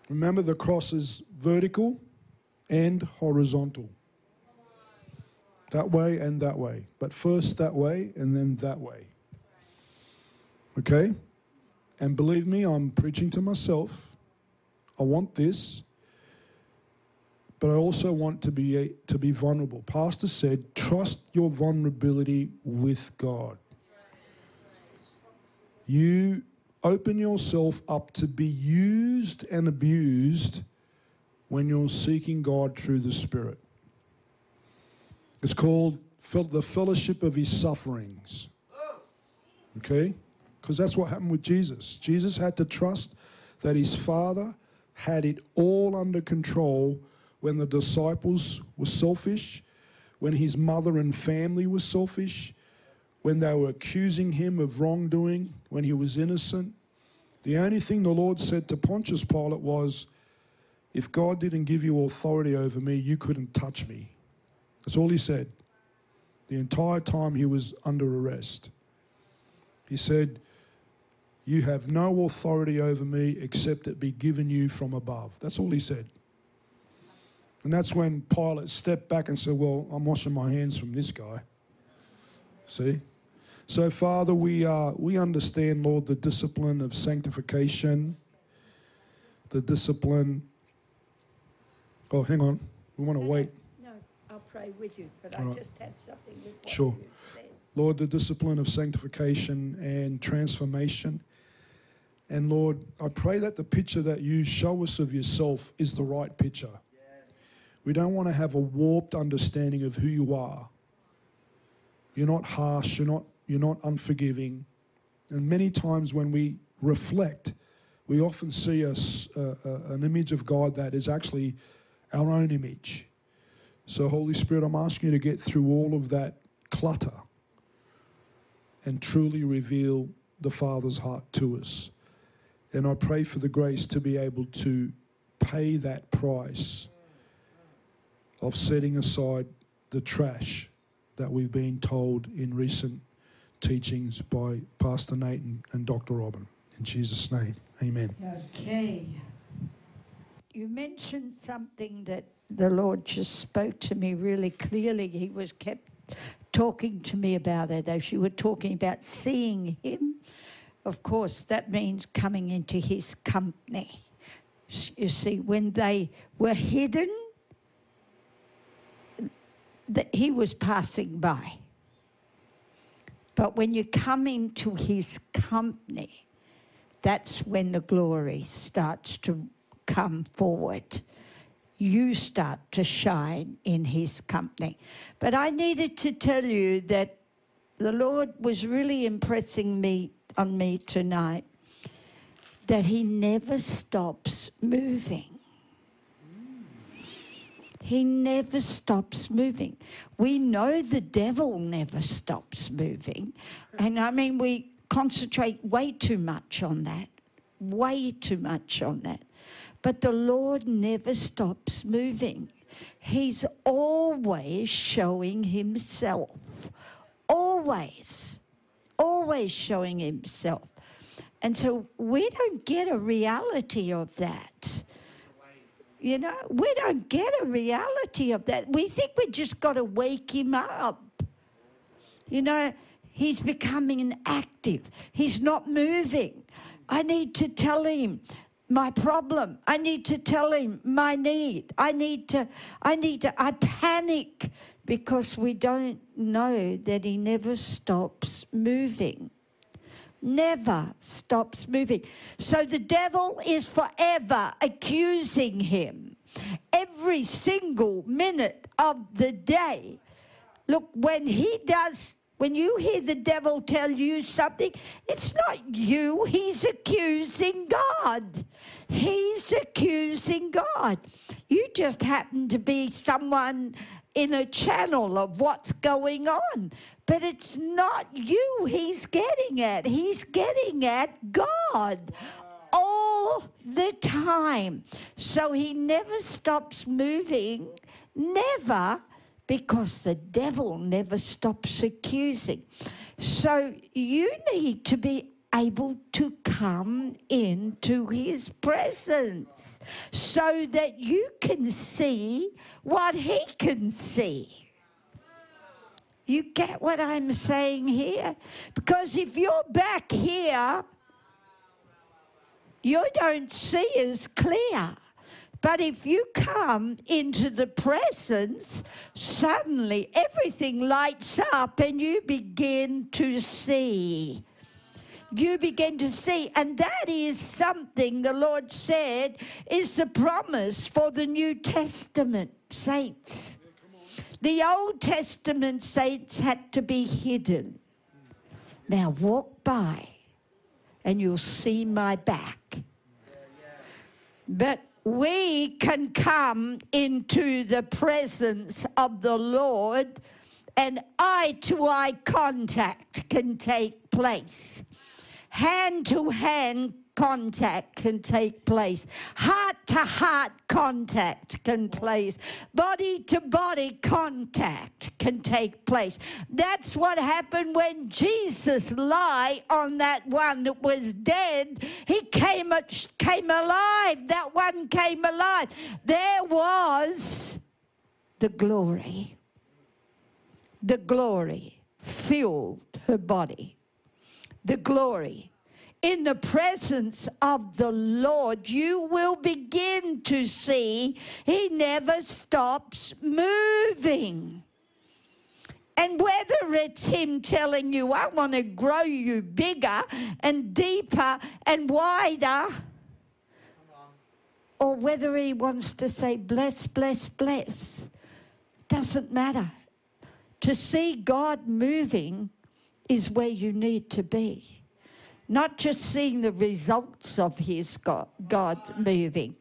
Remember, the cross is vertical and horizontal. That way and that way. But first that way and then that way. Okay? And believe me, I'm preaching to myself. I want this, but I also want to be to be vulnerable. Pastor said, trust your vulnerability with God. You open yourself up to be used and abused when you're seeking God through the Spirit. It's called the fellowship of his sufferings. Okay? Because that's what happened with Jesus. Jesus had to trust that his Father had it all under control when the disciples were selfish, when his mother and family were selfish, when they were accusing him of wrongdoing, when he was innocent. The only thing the Lord said to Pontius Pilate was, If God didn't give you authority over me, you couldn't touch me. That's all he said. The entire time he was under arrest. He said, You have no authority over me except it be given you from above. That's all he said. And that's when Pilate stepped back and said, Well, I'm washing my hands from this guy. See? So, Father, we, uh, we understand, Lord, the discipline of sanctification, the discipline. Oh, hang on. We want to wait. No, I'll pray with you, but All I right. just had something with what Sure. you said. Lord, the discipline of sanctification and transformation. And Lord, I pray that the picture that you show us of yourself is the right picture. We don't want to have a warped understanding of who you are. You're not harsh, you're not, you're not unforgiving. And many times when we reflect, we often see a s a- a- an image of God that is actually our own image. So, Holy Spirit, I'm asking you to get through all of that clutter and truly reveal the Father's heart to us. And I pray for the grace to be able to pay that price of setting aside the trash that we've been told in recent teachings by Pastor Nathan and, Dr. Robin. In Jesus' name, amen. Okay. You mentioned something that the Lord just spoke to me really clearly. He was kept talking to me about it as you were talking about seeing Him. Of course, that means coming into His company. You see, when they were hidden, that He was passing by. But when you come into His company, that's when the glory starts to come forward you start to shine in his company. But I needed to tell you that the Lord was really impressing me on me tonight that he never stops moving. He never stops moving. We know the devil never stops moving. And I mean, we concentrate way too much on that, way too much on that. But the Lord never stops moving. He's always showing himself. Always. Always showing himself. And so we don't get a reality of that. You know, we don't get a reality of that. We think we just got to wake him up. You know, he's becoming inactive, he's not moving. I need to tell him, my problem. I need to tell him my need. I need to, I need to, I panic because we don't know that he never stops moving. Never stops moving. So the devil is forever accusing him every single minute of the day. Look, when he does when you hear the devil tell you something, it's not you. He's accusing God. He's accusing God. You just happen to be someone in a channel of what's going on. But it's not you he's getting at. He's getting at God all the time. So he never stops moving, never because the devil never stops accusing. So you need to be able to come into his presence so that you can see what he can see. You get what I'm saying here? Because if you're back here, you don't see as clear. But if you come into the presence, suddenly everything lights up and you begin to see. You begin to see, and that is something the Lord said is the promise for the New Testament saints. The Old Testament saints had to be hidden. Now walk by and you'll see my back. But we can come into the presence of the Lord and eye to eye contact can take place. Hand to hand contact can take place. Heart to heart contact can place. Body to body contact can take place. That's what happened when Jesus lay on that one that was dead. He came, came alive. That one came alive. There was the glory. The glory filled her body. The glory in the presence of the Lord, you will begin to see He never stops moving. And whether it's Him telling you, I want to grow you bigger and deeper and wider, or whether He wants to say, bless, bless, bless, doesn't matter. To see God moving is where you need to be not just seeing the results of his God, God moving.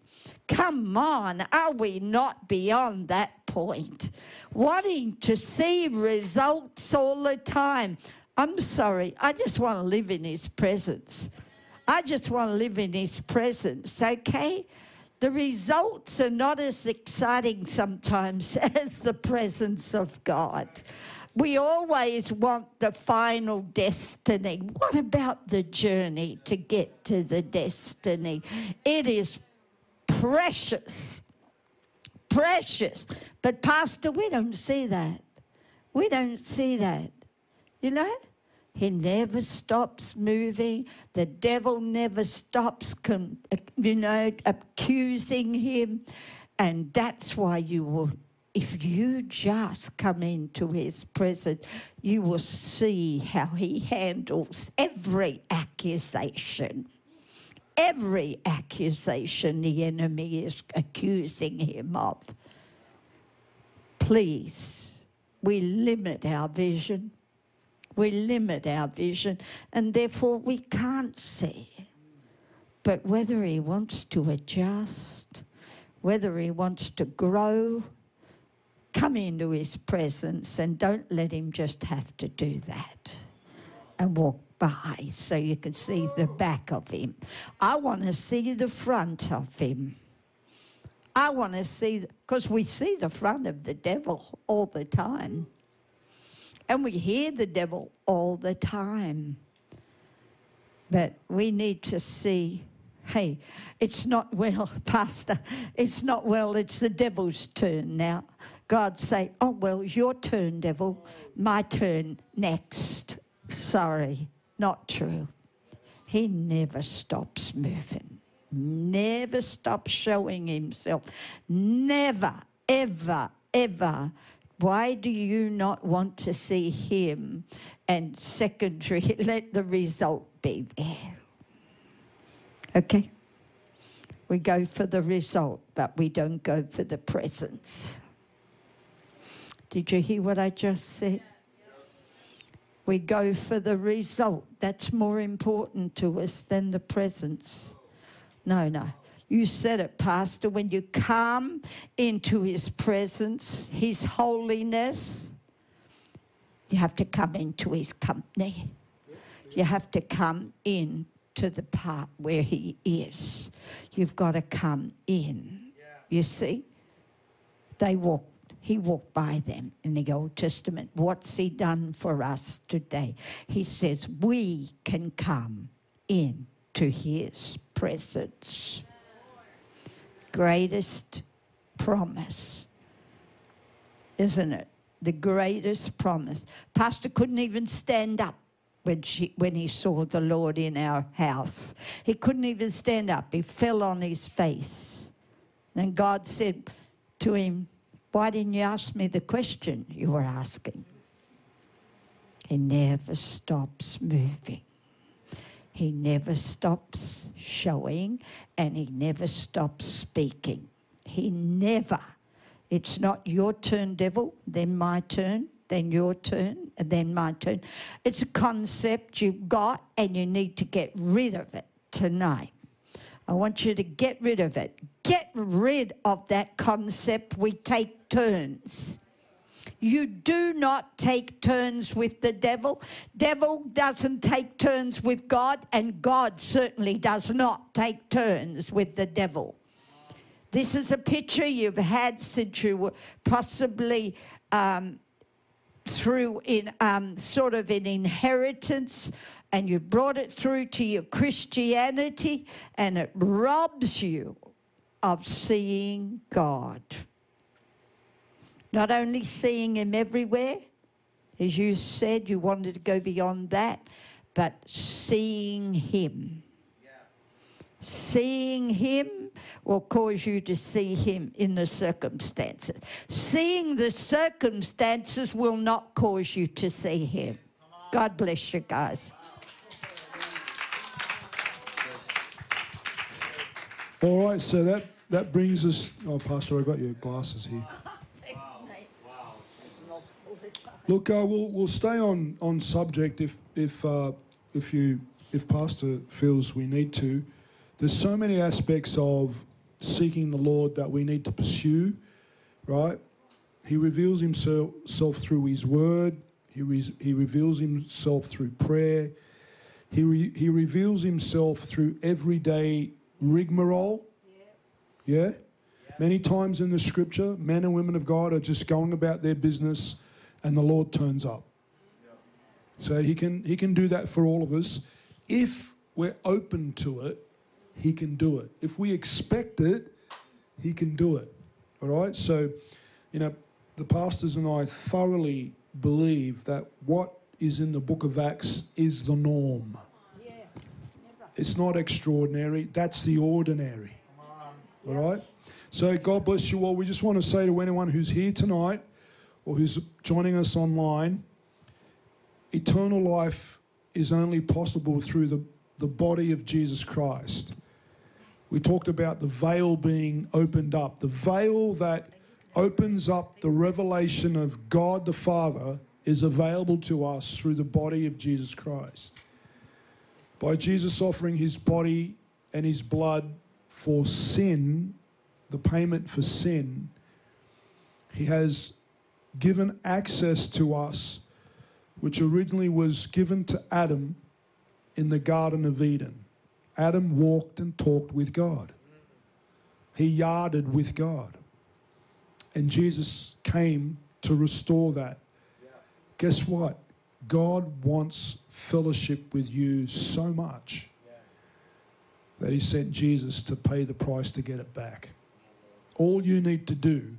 Come on, are we not beyond that point? Wanting to see results all the time. I'm sorry, I just want to live in his presence. I just want to live in his presence, okay? The results are not as exciting sometimes as the presence of God. We always want the final destiny. What about the journey to get to the destiny? It is precious, precious. But, Pastor, we don't see that. We don't see that. You know? He never stops moving. The devil never stops, you know, accusing him. And that's why you will, if you just come into his presence, you will see how he handles every accusation. Every accusation the enemy is accusing him of. Please, we limit our vision we limit our vision and therefore we can't see. But whether he wants to adjust, whether he wants to grow, come into his presence and don't let him just have to do that and walk by so you can see the back of him. I want to see the front of him. I want to see, because we see the front of the devil all the time. And we hear the devil all the time. But we need to see hey, it's not well, Pastor, it's not well, it's the devil's turn now. God say, oh, well, your turn, devil, my turn next. Sorry, not true. He never stops moving, never stops showing himself, never, ever, ever why do you not want to see him? And secondary, let the result be there. Okay? We go for the result, but we don't go for the presence. Did you hear what I just said? We go for the result. That's more important to us than the presence. No, no. You said it, Pastor, when you come into His presence, His holiness, you have to come into His company. You have to come in to the part where He is. You've got to come in. You see? They walked he walked by them in the Old Testament. What's he done for us today? He says we can come in to his presence greatest promise, isn't it? The greatest promise. Pastor couldn't even stand up when, she, when he saw the Lord in our house. He couldn't even stand up. He fell on his face. And God said to him, Why didn't you ask me the question you were asking? He never stops moving. He never stops showing and he never stops speaking. He never. It's not your turn, devil, then my turn, then your turn, and then my turn. It's a concept you've got and you need to get rid of it tonight. I want you to get rid of it. Get rid of that concept. We take turns. You do not take turns with the devil. Devil doesn't take turns with God, and God certainly does not take turns with the devil. This is a picture you've had since you were possibly um, through in um, sort of an inheritance, and you brought it through to your Christianity, and it robs you of seeing God. Not only seeing Him everywhere, as you said, you wanted to go beyond that, but seeing Him. Seeing Him will cause you to see Him in the circumstances. Seeing the circumstances will not cause you to see Him. God bless you guys. All right, so that, that brings us. Oh, Pastor, I got your glasses here. Look, uh, we'll we'll stay on, on subject if if uh, if you if Pastor feels we need to. There's so many aspects of seeking the Lord that we need to pursue, right? He reveals himself, through His Word. He re- he reveals himself through prayer. He re- he reveals himself through everyday rigmarole. Yeah. yeah. Many times in the Scripture, men and women of God are just going about their business and the Lord turns up. So he can he can do that for all of us. If we're open to it, he can do it. If we expect it, he can do it. All right? So, you know, the pastors and I thoroughly believe that what is in the book of Acts is the norm. It's not extraordinary, that's the ordinary. All right? So, God bless you all. We just want to say to anyone who's here tonight or who's joining us online eternal life is only possible through the, the body of Jesus Christ. We talked about the veil being opened up, the veil that opens up the revelation of God the Father is available to us through the body of Jesus Christ. By Jesus offering his body and his blood for sin, the payment for sin, he has given access to us, which originally was given to Adam in the Garden of Eden. Adam walked and talked with God, he yarded with God. And Jesus came to restore that. Guess what? God wants fellowship with you so much that He sent Jesus to pay the price to get it back. All you need to do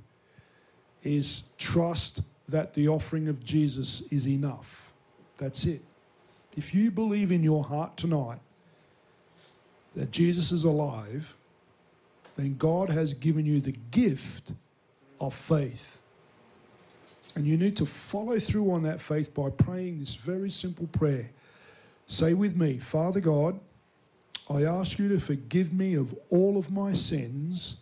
is trust that the offering of Jesus is enough. That's it. If you believe in your heart tonight that Jesus is alive, then God has given you the gift of faith. And you need to follow through on that faith by praying this very simple prayer. Say with me, Father God, I ask you to forgive me of all of my sins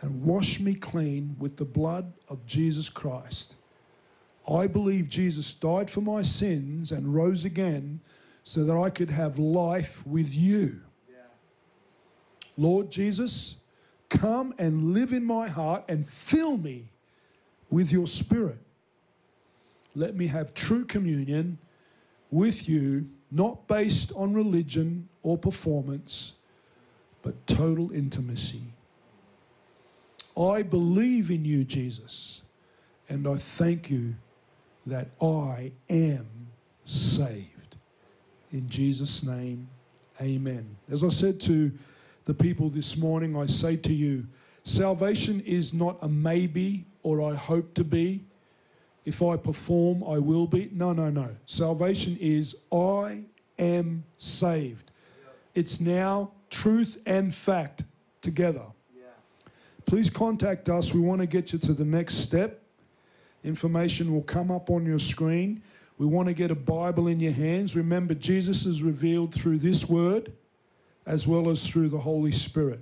and wash me clean with the blood of Jesus Christ. I believe Jesus died for my sins and rose again so that I could have life with you. Lord Jesus, come and live in my heart and fill me with your spirit. Let me have true communion with you, not based on religion or performance, but total intimacy. I believe in you, Jesus, and I thank you that I am saved. In Jesus' name, amen. As I said to the people this morning, I say to you, salvation is not a maybe or I hope to be. If I perform, I will be. No, no, no. Salvation is I am saved. It's now truth and fact together. Please contact us. We want to get you to the next step. Information will come up on your screen. We want to get a Bible in your hands. Remember, Jesus is revealed through this word as well as through the Holy Spirit.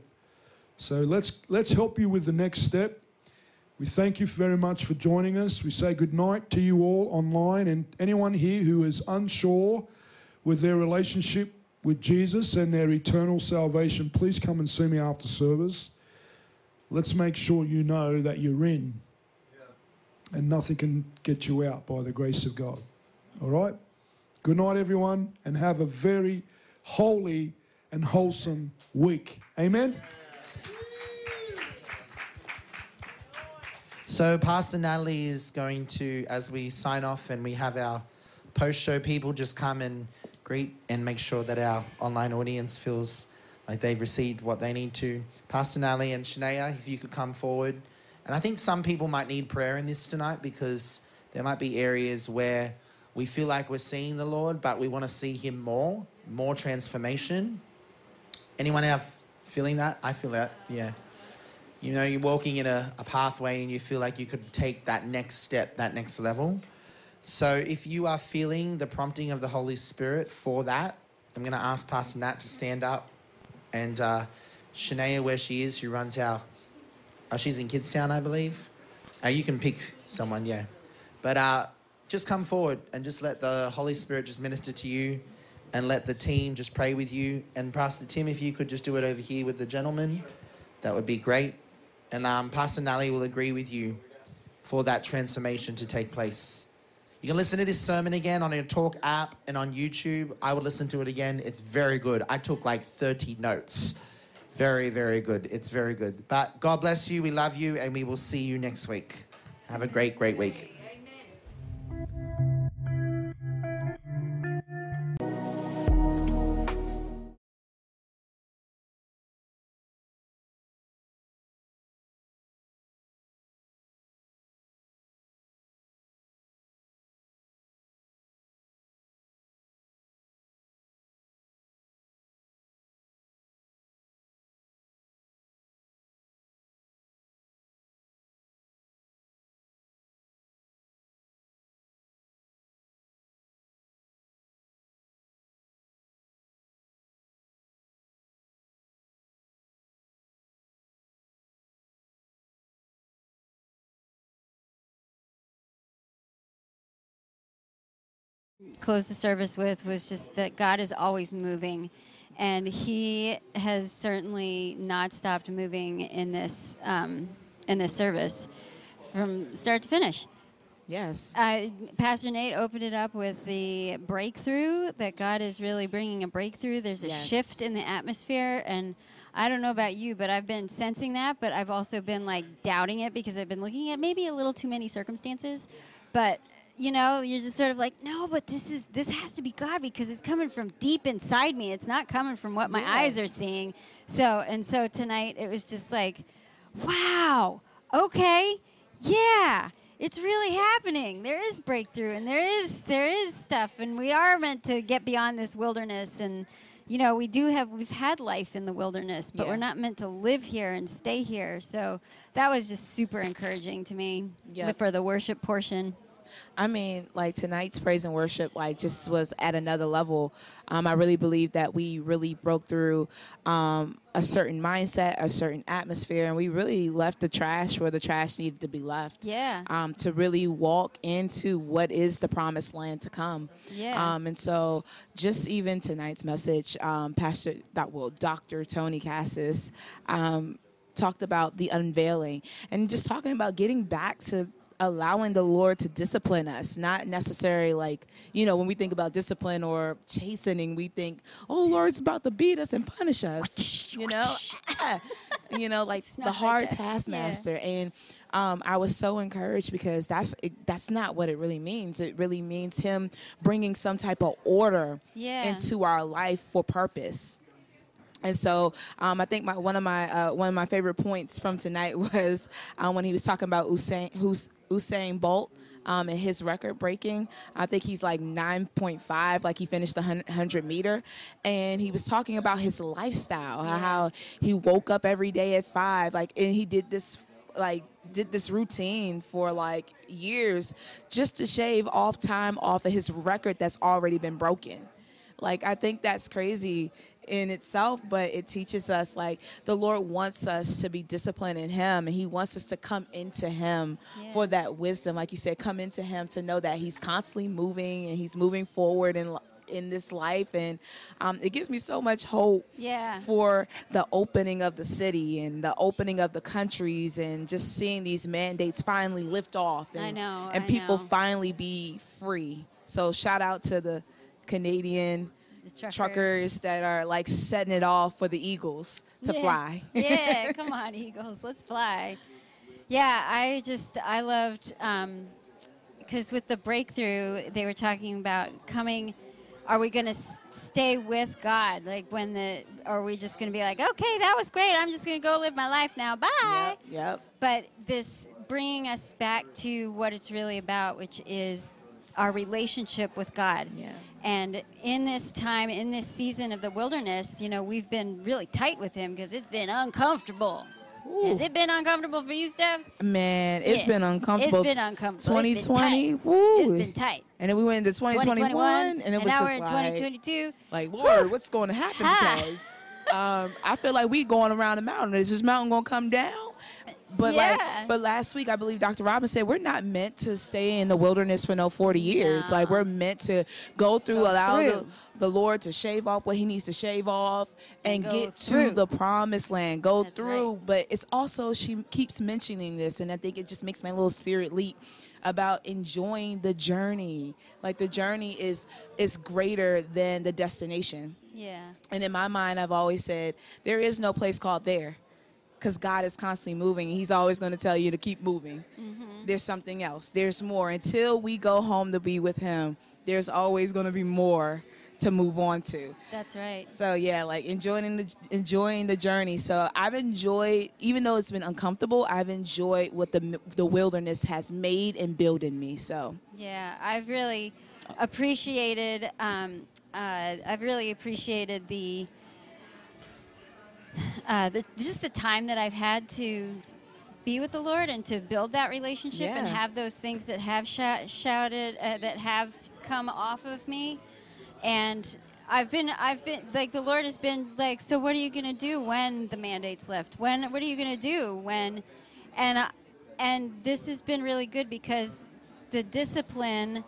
So let's, let's help you with the next step. We thank you very much for joining us. We say good night to you all online and anyone here who is unsure with their relationship with Jesus and their eternal salvation, please come and see me after service. Let's make sure you know that you're in and nothing can get you out by the grace of God. All right? Good night, everyone, and have a very holy and wholesome week. Amen. So, Pastor Natalie is going to, as we sign off and we have our post show people just come and greet and make sure that our online audience feels like they've received what they need to. Pastor Natalie and Shania, if you could come forward. And I think some people might need prayer in this tonight because there might be areas where we feel like we're seeing the Lord, but we want to see Him more, more transformation. Anyone have feeling that? I feel that, yeah. You know, you're walking in a, a pathway and you feel like you could take that next step, that next level. So if you are feeling the prompting of the Holy Spirit for that, I'm going to ask Pastor Nat to stand up. And uh, Shania, where she is, who runs our, oh, she's in Kidstown, I believe. Uh, you can pick someone, yeah. But uh, just come forward and just let the Holy Spirit just minister to you and let the team just pray with you. And Pastor Tim, if you could just do it over here with the gentleman, that would be great. And um, Pastor Nally will agree with you for that transformation to take place. You can listen to this sermon again on your Torque app and on YouTube. I would listen to it again. It's very good. I took like 30 notes. Very, very good. It's very good. But God bless you. We love you, and we will see you next week. Have a great, great week. Close the service with was just that God is always moving, and He has certainly not stopped moving in this um, in this service from start to finish. Yes. Uh, Pastor Nate opened it up with the breakthrough that God is really bringing a breakthrough. There's a Yes. shift in the atmosphere, and I don't know about you, but I've been sensing that. But I've also been like doubting it because I've been looking at maybe a little too many circumstances. But you know, you're just sort of like, no, but this is this has to be God because it's coming from deep inside me. It's not coming from what my Yeah. eyes are seeing. So and so tonight it was just like, wow, okay, yeah, it's really happening. There is breakthrough, and there is there is stuff, and we are meant to get beyond this wilderness. And you know, we do have we've had life in the wilderness, but Yeah. we're not meant to live here and stay here. So that was just super encouraging to me Yep. for the worship portion. I mean, like tonight's praise and worship, like just was at another level. Um, I really believe that we really broke through um, a certain mindset, a certain atmosphere, and we really left the trash where the trash needed to be left. Yeah. Um, to really walk into what is the promised land to come. Yeah. Um, and so, just even tonight's message, um, Pastor, doc- well, Dr. Tony Cassis, um, talked about the unveiling and just talking about getting back to allowing the Lord to discipline us, not necessarily like, you know, when we think about discipline or chastening, we think, oh, Lord's about to beat us and punish us, you know? you know, like the like hard taskmaster. And um, I was so encouraged because that's it, that's not what it really means. It really means him bringing some type of order Yeah. into our life for purpose. And so um, I think my, one of my uh, one of my favorite points from tonight was um, when he was talking about Usain, Usain Bolt um, and his record breaking. I think he's like 9.5, like he finished the 100 meter. And he was talking about his lifestyle, how- how he woke up every day at five, like, and he did this like did this routine for like years just to shave off time off of his record that's already been broken. Like I think that's crazy in itself, but it teaches us like the Lord wants us to be disciplined in Him, and He wants us to come into Him Yeah. for that wisdom. Like you said, come into Him to know that He's constantly moving and He's moving forward in in this life, and um, it gives me so much hope Yeah. for the opening of the city and the opening of the countries and just seeing these mandates finally lift off and, I know, and people know. finally be free. So shout out to the Canadian truckers. truckers. that are like setting it off for the Eagles to Yeah. fly. yeah, come on, Eagles, let's fly. Yeah, I just I loved um, because with the breakthrough, they were talking about coming. Are we going to s- stay with God? Like when the, are we just going to be like, okay, that was great. I'm just going to go live my life now. Bye. Yep, yep. But this bringing us back to what it's really about, which is our relationship with God. Yeah. And in this time, in this season of the wilderness, you know, we've been really tight with Him because it's been uncomfortable. Has it been uncomfortable for you, Steph? Man, it's Yeah. been uncomfortable. It's been uncomfortable. 2020, It's been 2020, tight. woo. It's been tight. And then we went into 2021, 2021, and it was now just we're in like, 2022. like, Lord, what's going to happen? Ha. Because um, I feel like we going around the mountain. Is this mountain going to come down? But Yeah. like, but last week I believe Dr. Robbins said we're not meant to stay in the wilderness for no 40 years. No. Like we're meant to go through, Go allow the, through. the Lord to shave off what He needs to shave off, and, And get through. to the promised land. Go That's through. right. But it's also she keeps mentioning this, and I think it just makes my little spirit leap about enjoying the journey. Like the journey is is greater than the destination. Yeah. And in my mind, I've always said there is no place called there because God is constantly moving. He's always going to tell you to keep moving. There's something else, there's more. Until we go home to be with Him, there's always going to be more to move on to. That's right. So yeah, like enjoying the enjoying the journey. So I've enjoyed, even though it's been uncomfortable, I've enjoyed what the the wilderness has made and built in me. So Yeah, I've really appreciated. Um, uh, I've really appreciated the, uh, the just the time that I've had to be with the Lord and to build that relationship and have those things that have shou- shouted uh, that have come off of me, and. I've been, I've been like the Lord has been like. So what are you gonna do when the mandate's lift? When, what are you gonna do when, and, and this has been really good because the discipline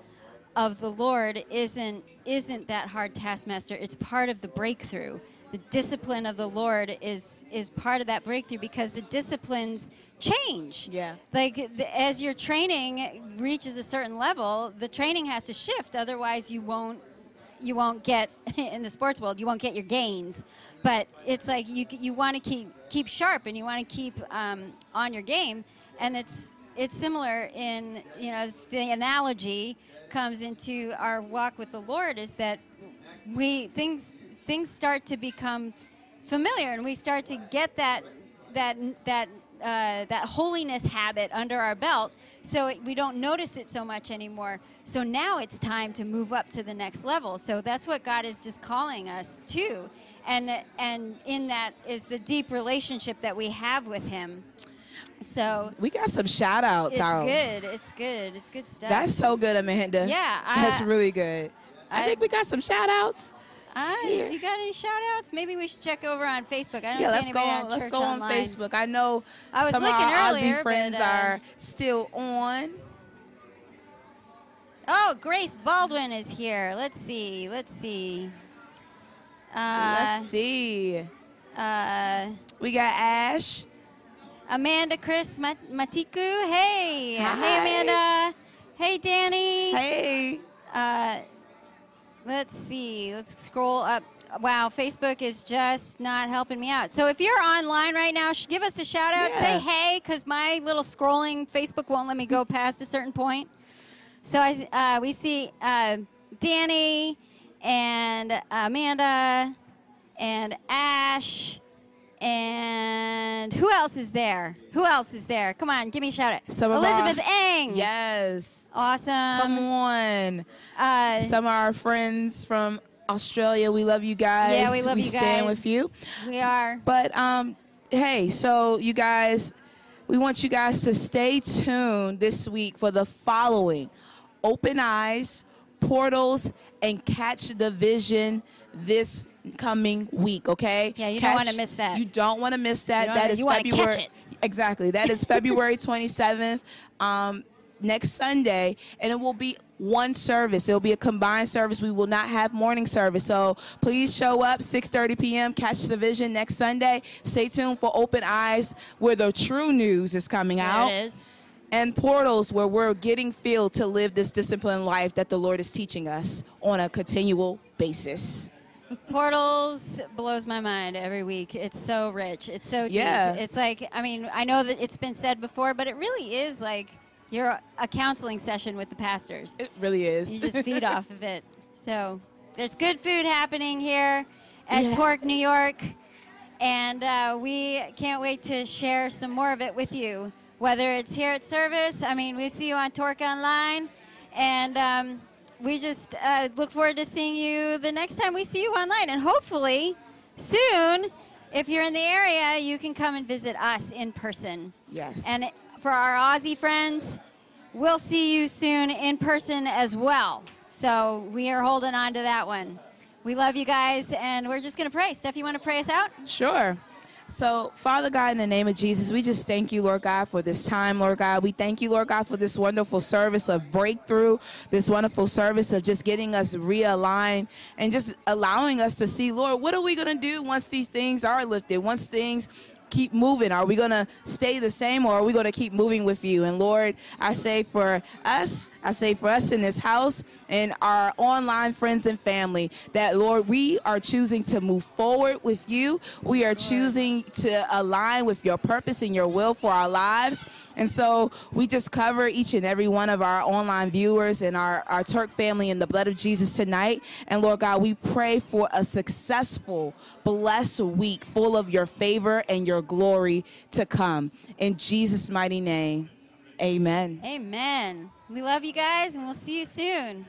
of the Lord isn't isn't that hard taskmaster. It's part of the breakthrough. The discipline of the Lord is is part of that breakthrough because the disciplines change. Yeah. Like the, as your training reaches a certain level, the training has to shift. Otherwise, you won't you won't get in the sports world. You won't get your gains. But it's like you you want to keep keep sharp and you want to keep um, on your game. And it's it's similar in you know the analogy comes into our walk with the Lord is that we things things start to become familiar and we start to get that that that uh, that holiness habit under our belt so it, we don't notice it so much anymore so now it's time to move up to the next level so that's what god is just calling us to and and in that is the deep relationship that we have with him so We got some shout outs, it's Taro. good it's good it's good stuff That's so good, Amanda. Yeah, I- That's really good. I, I- think we got some shout outs. Uh, Here. you got any shout outs maybe we should check over on facebook i don't Yeah, let's go on. on Let's go on Online. Facebook. I know I was some of our earlier, Aussie friends but, uh, are still on. Oh, Grace Baldwin is here. Let's see. Let's see. Uh, Let's see. uh, We got Ash. Amanda Chris Mat- Matiku. Hey. Hi. Hey, Amanda. Hey, Danny. Hey. Uh, let's see. Let's scroll up. Wow, Facebook is just not helping me out. So if you're online right now, sh- give us a shout out. Yeah. Say hey, because my little scrolling Facebook won't let me go past a certain point. So I, uh, we see uh, Danny and Amanda and Ash and who else is there? Who else is there? Come on, give me a shout out. Some our- Elizabeth Eng. Yes. Awesome. Come on. Uh, Some of our friends from Australia. We love you guys. Yeah, we love we you stand guys. with you. we are. But um, hey, so you guys, we want you guys to stay tuned this week for the following: Open Eyes, Portals, and Catch the Vision this coming week. Okay? Yeah, you don't wanna miss that. You don't want to miss that. That is catch February. Exactly. That is February 27th. Um, next Sunday, and it will be one service. It'll be a combined service. We will not have morning service. So please show up 6:30 p.m. Catch the vision next Sunday. Stay tuned for Open Eyes, where the true news is coming There out, it is. And Portals, where we're getting filled to live this disciplined life that the Lord is teaching us on a continual basis. Portals blows my mind every week. It's so rich. It's so deep. Yeah. It's like I mean I know that it's been said before, but it really is like you're a counseling session with the pastors. It really is. You just feed off of it. So there's good food happening here at Yeah. Torque, New York, and uh, we can't wait to share some more of it with you. Whether it's here at service, I mean, we see you on Torque Online, and um, we just uh, look forward to seeing you the next time we see you online, and hopefully soon. If you're in the area, you can come and visit us in person. Yes. And for our Aussie friends, we'll see you soon in person as well. So we are holding on to that one. We love you guys, and we're just going to pray. Steph, you want to pray us out? Sure. So, Father God, in the name of Jesus, we just thank you, Lord God, for this time, Lord God. We thank you, Lord God, for this wonderful service of breakthrough, this wonderful service of just getting us realigned and just allowing us to see, Lord, what are we going to do once these things are lifted, once things keep moving? Are we going to stay the same or are we going to keep moving with you? And Lord, I say for us, I say for us in this house and our online friends and family that, Lord, we are choosing to move forward with you. We are choosing to align with your purpose and your will for our lives. And so we just cover each and every one of our online viewers and our, our Torque family in the blood of Jesus tonight. And Lord God, we pray for a successful, blessed week full of your favor and your glory to come. In Jesus' mighty name, amen. Amen. We love you guys, and we'll see you soon.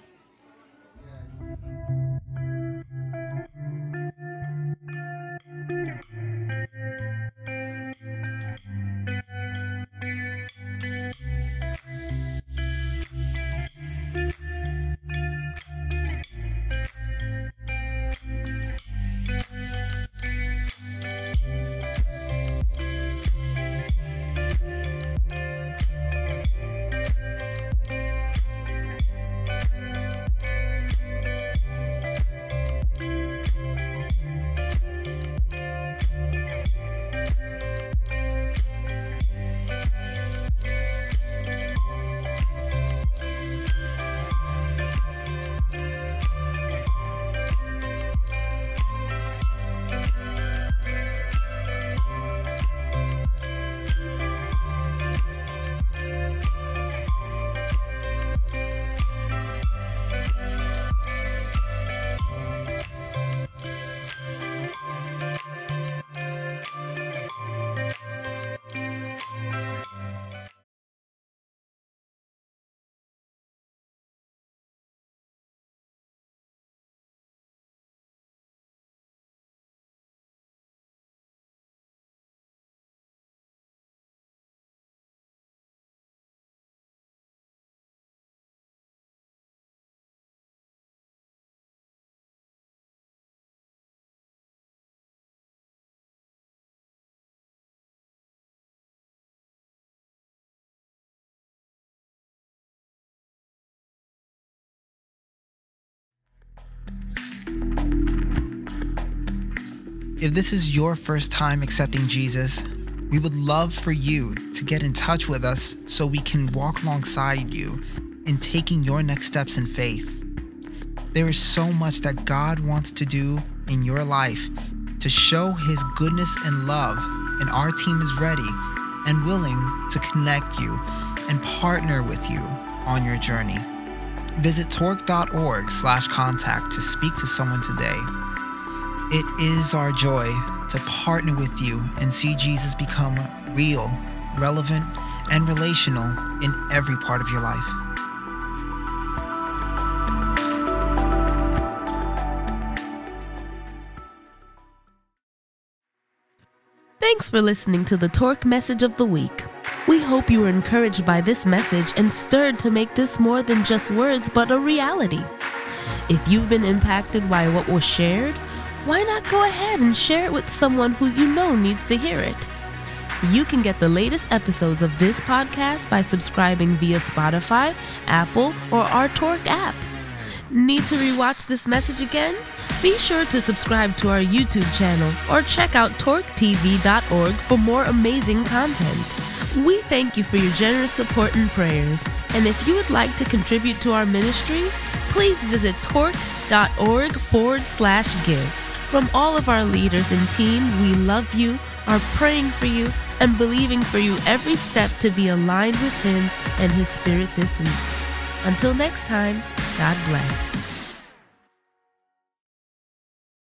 If this is your first time accepting Jesus, we would love for you to get in touch with us so we can walk alongside you in taking your next steps in faith. There is so much that God wants to do in your life to show His goodness and love, and our team is ready and willing to connect you and partner with you on your journey. Visit torque.org/contact to speak to someone today. It is our joy to partner with you and see Jesus become real, relevant, and relational in every part of your life. Thanks for listening to the Torque Message of the Week. We hope you were encouraged by this message and stirred to make this more than just words but a reality. If you've been impacted by what was shared, why not go ahead and share it with someone who you know needs to hear it? You can get the latest episodes of this podcast by subscribing via Spotify, Apple, or our Torque app. Need to rewatch this message again? Be sure to subscribe to our YouTube channel or check out torquetv.org for more amazing content. We thank you for your generous support and prayers. And if you would like to contribute to our ministry, please visit torque.org forward slash give. From all of our leaders and team, we love you, are praying for you, and believing for you every step to be aligned with Him and His Spirit this week. Until next time, God bless.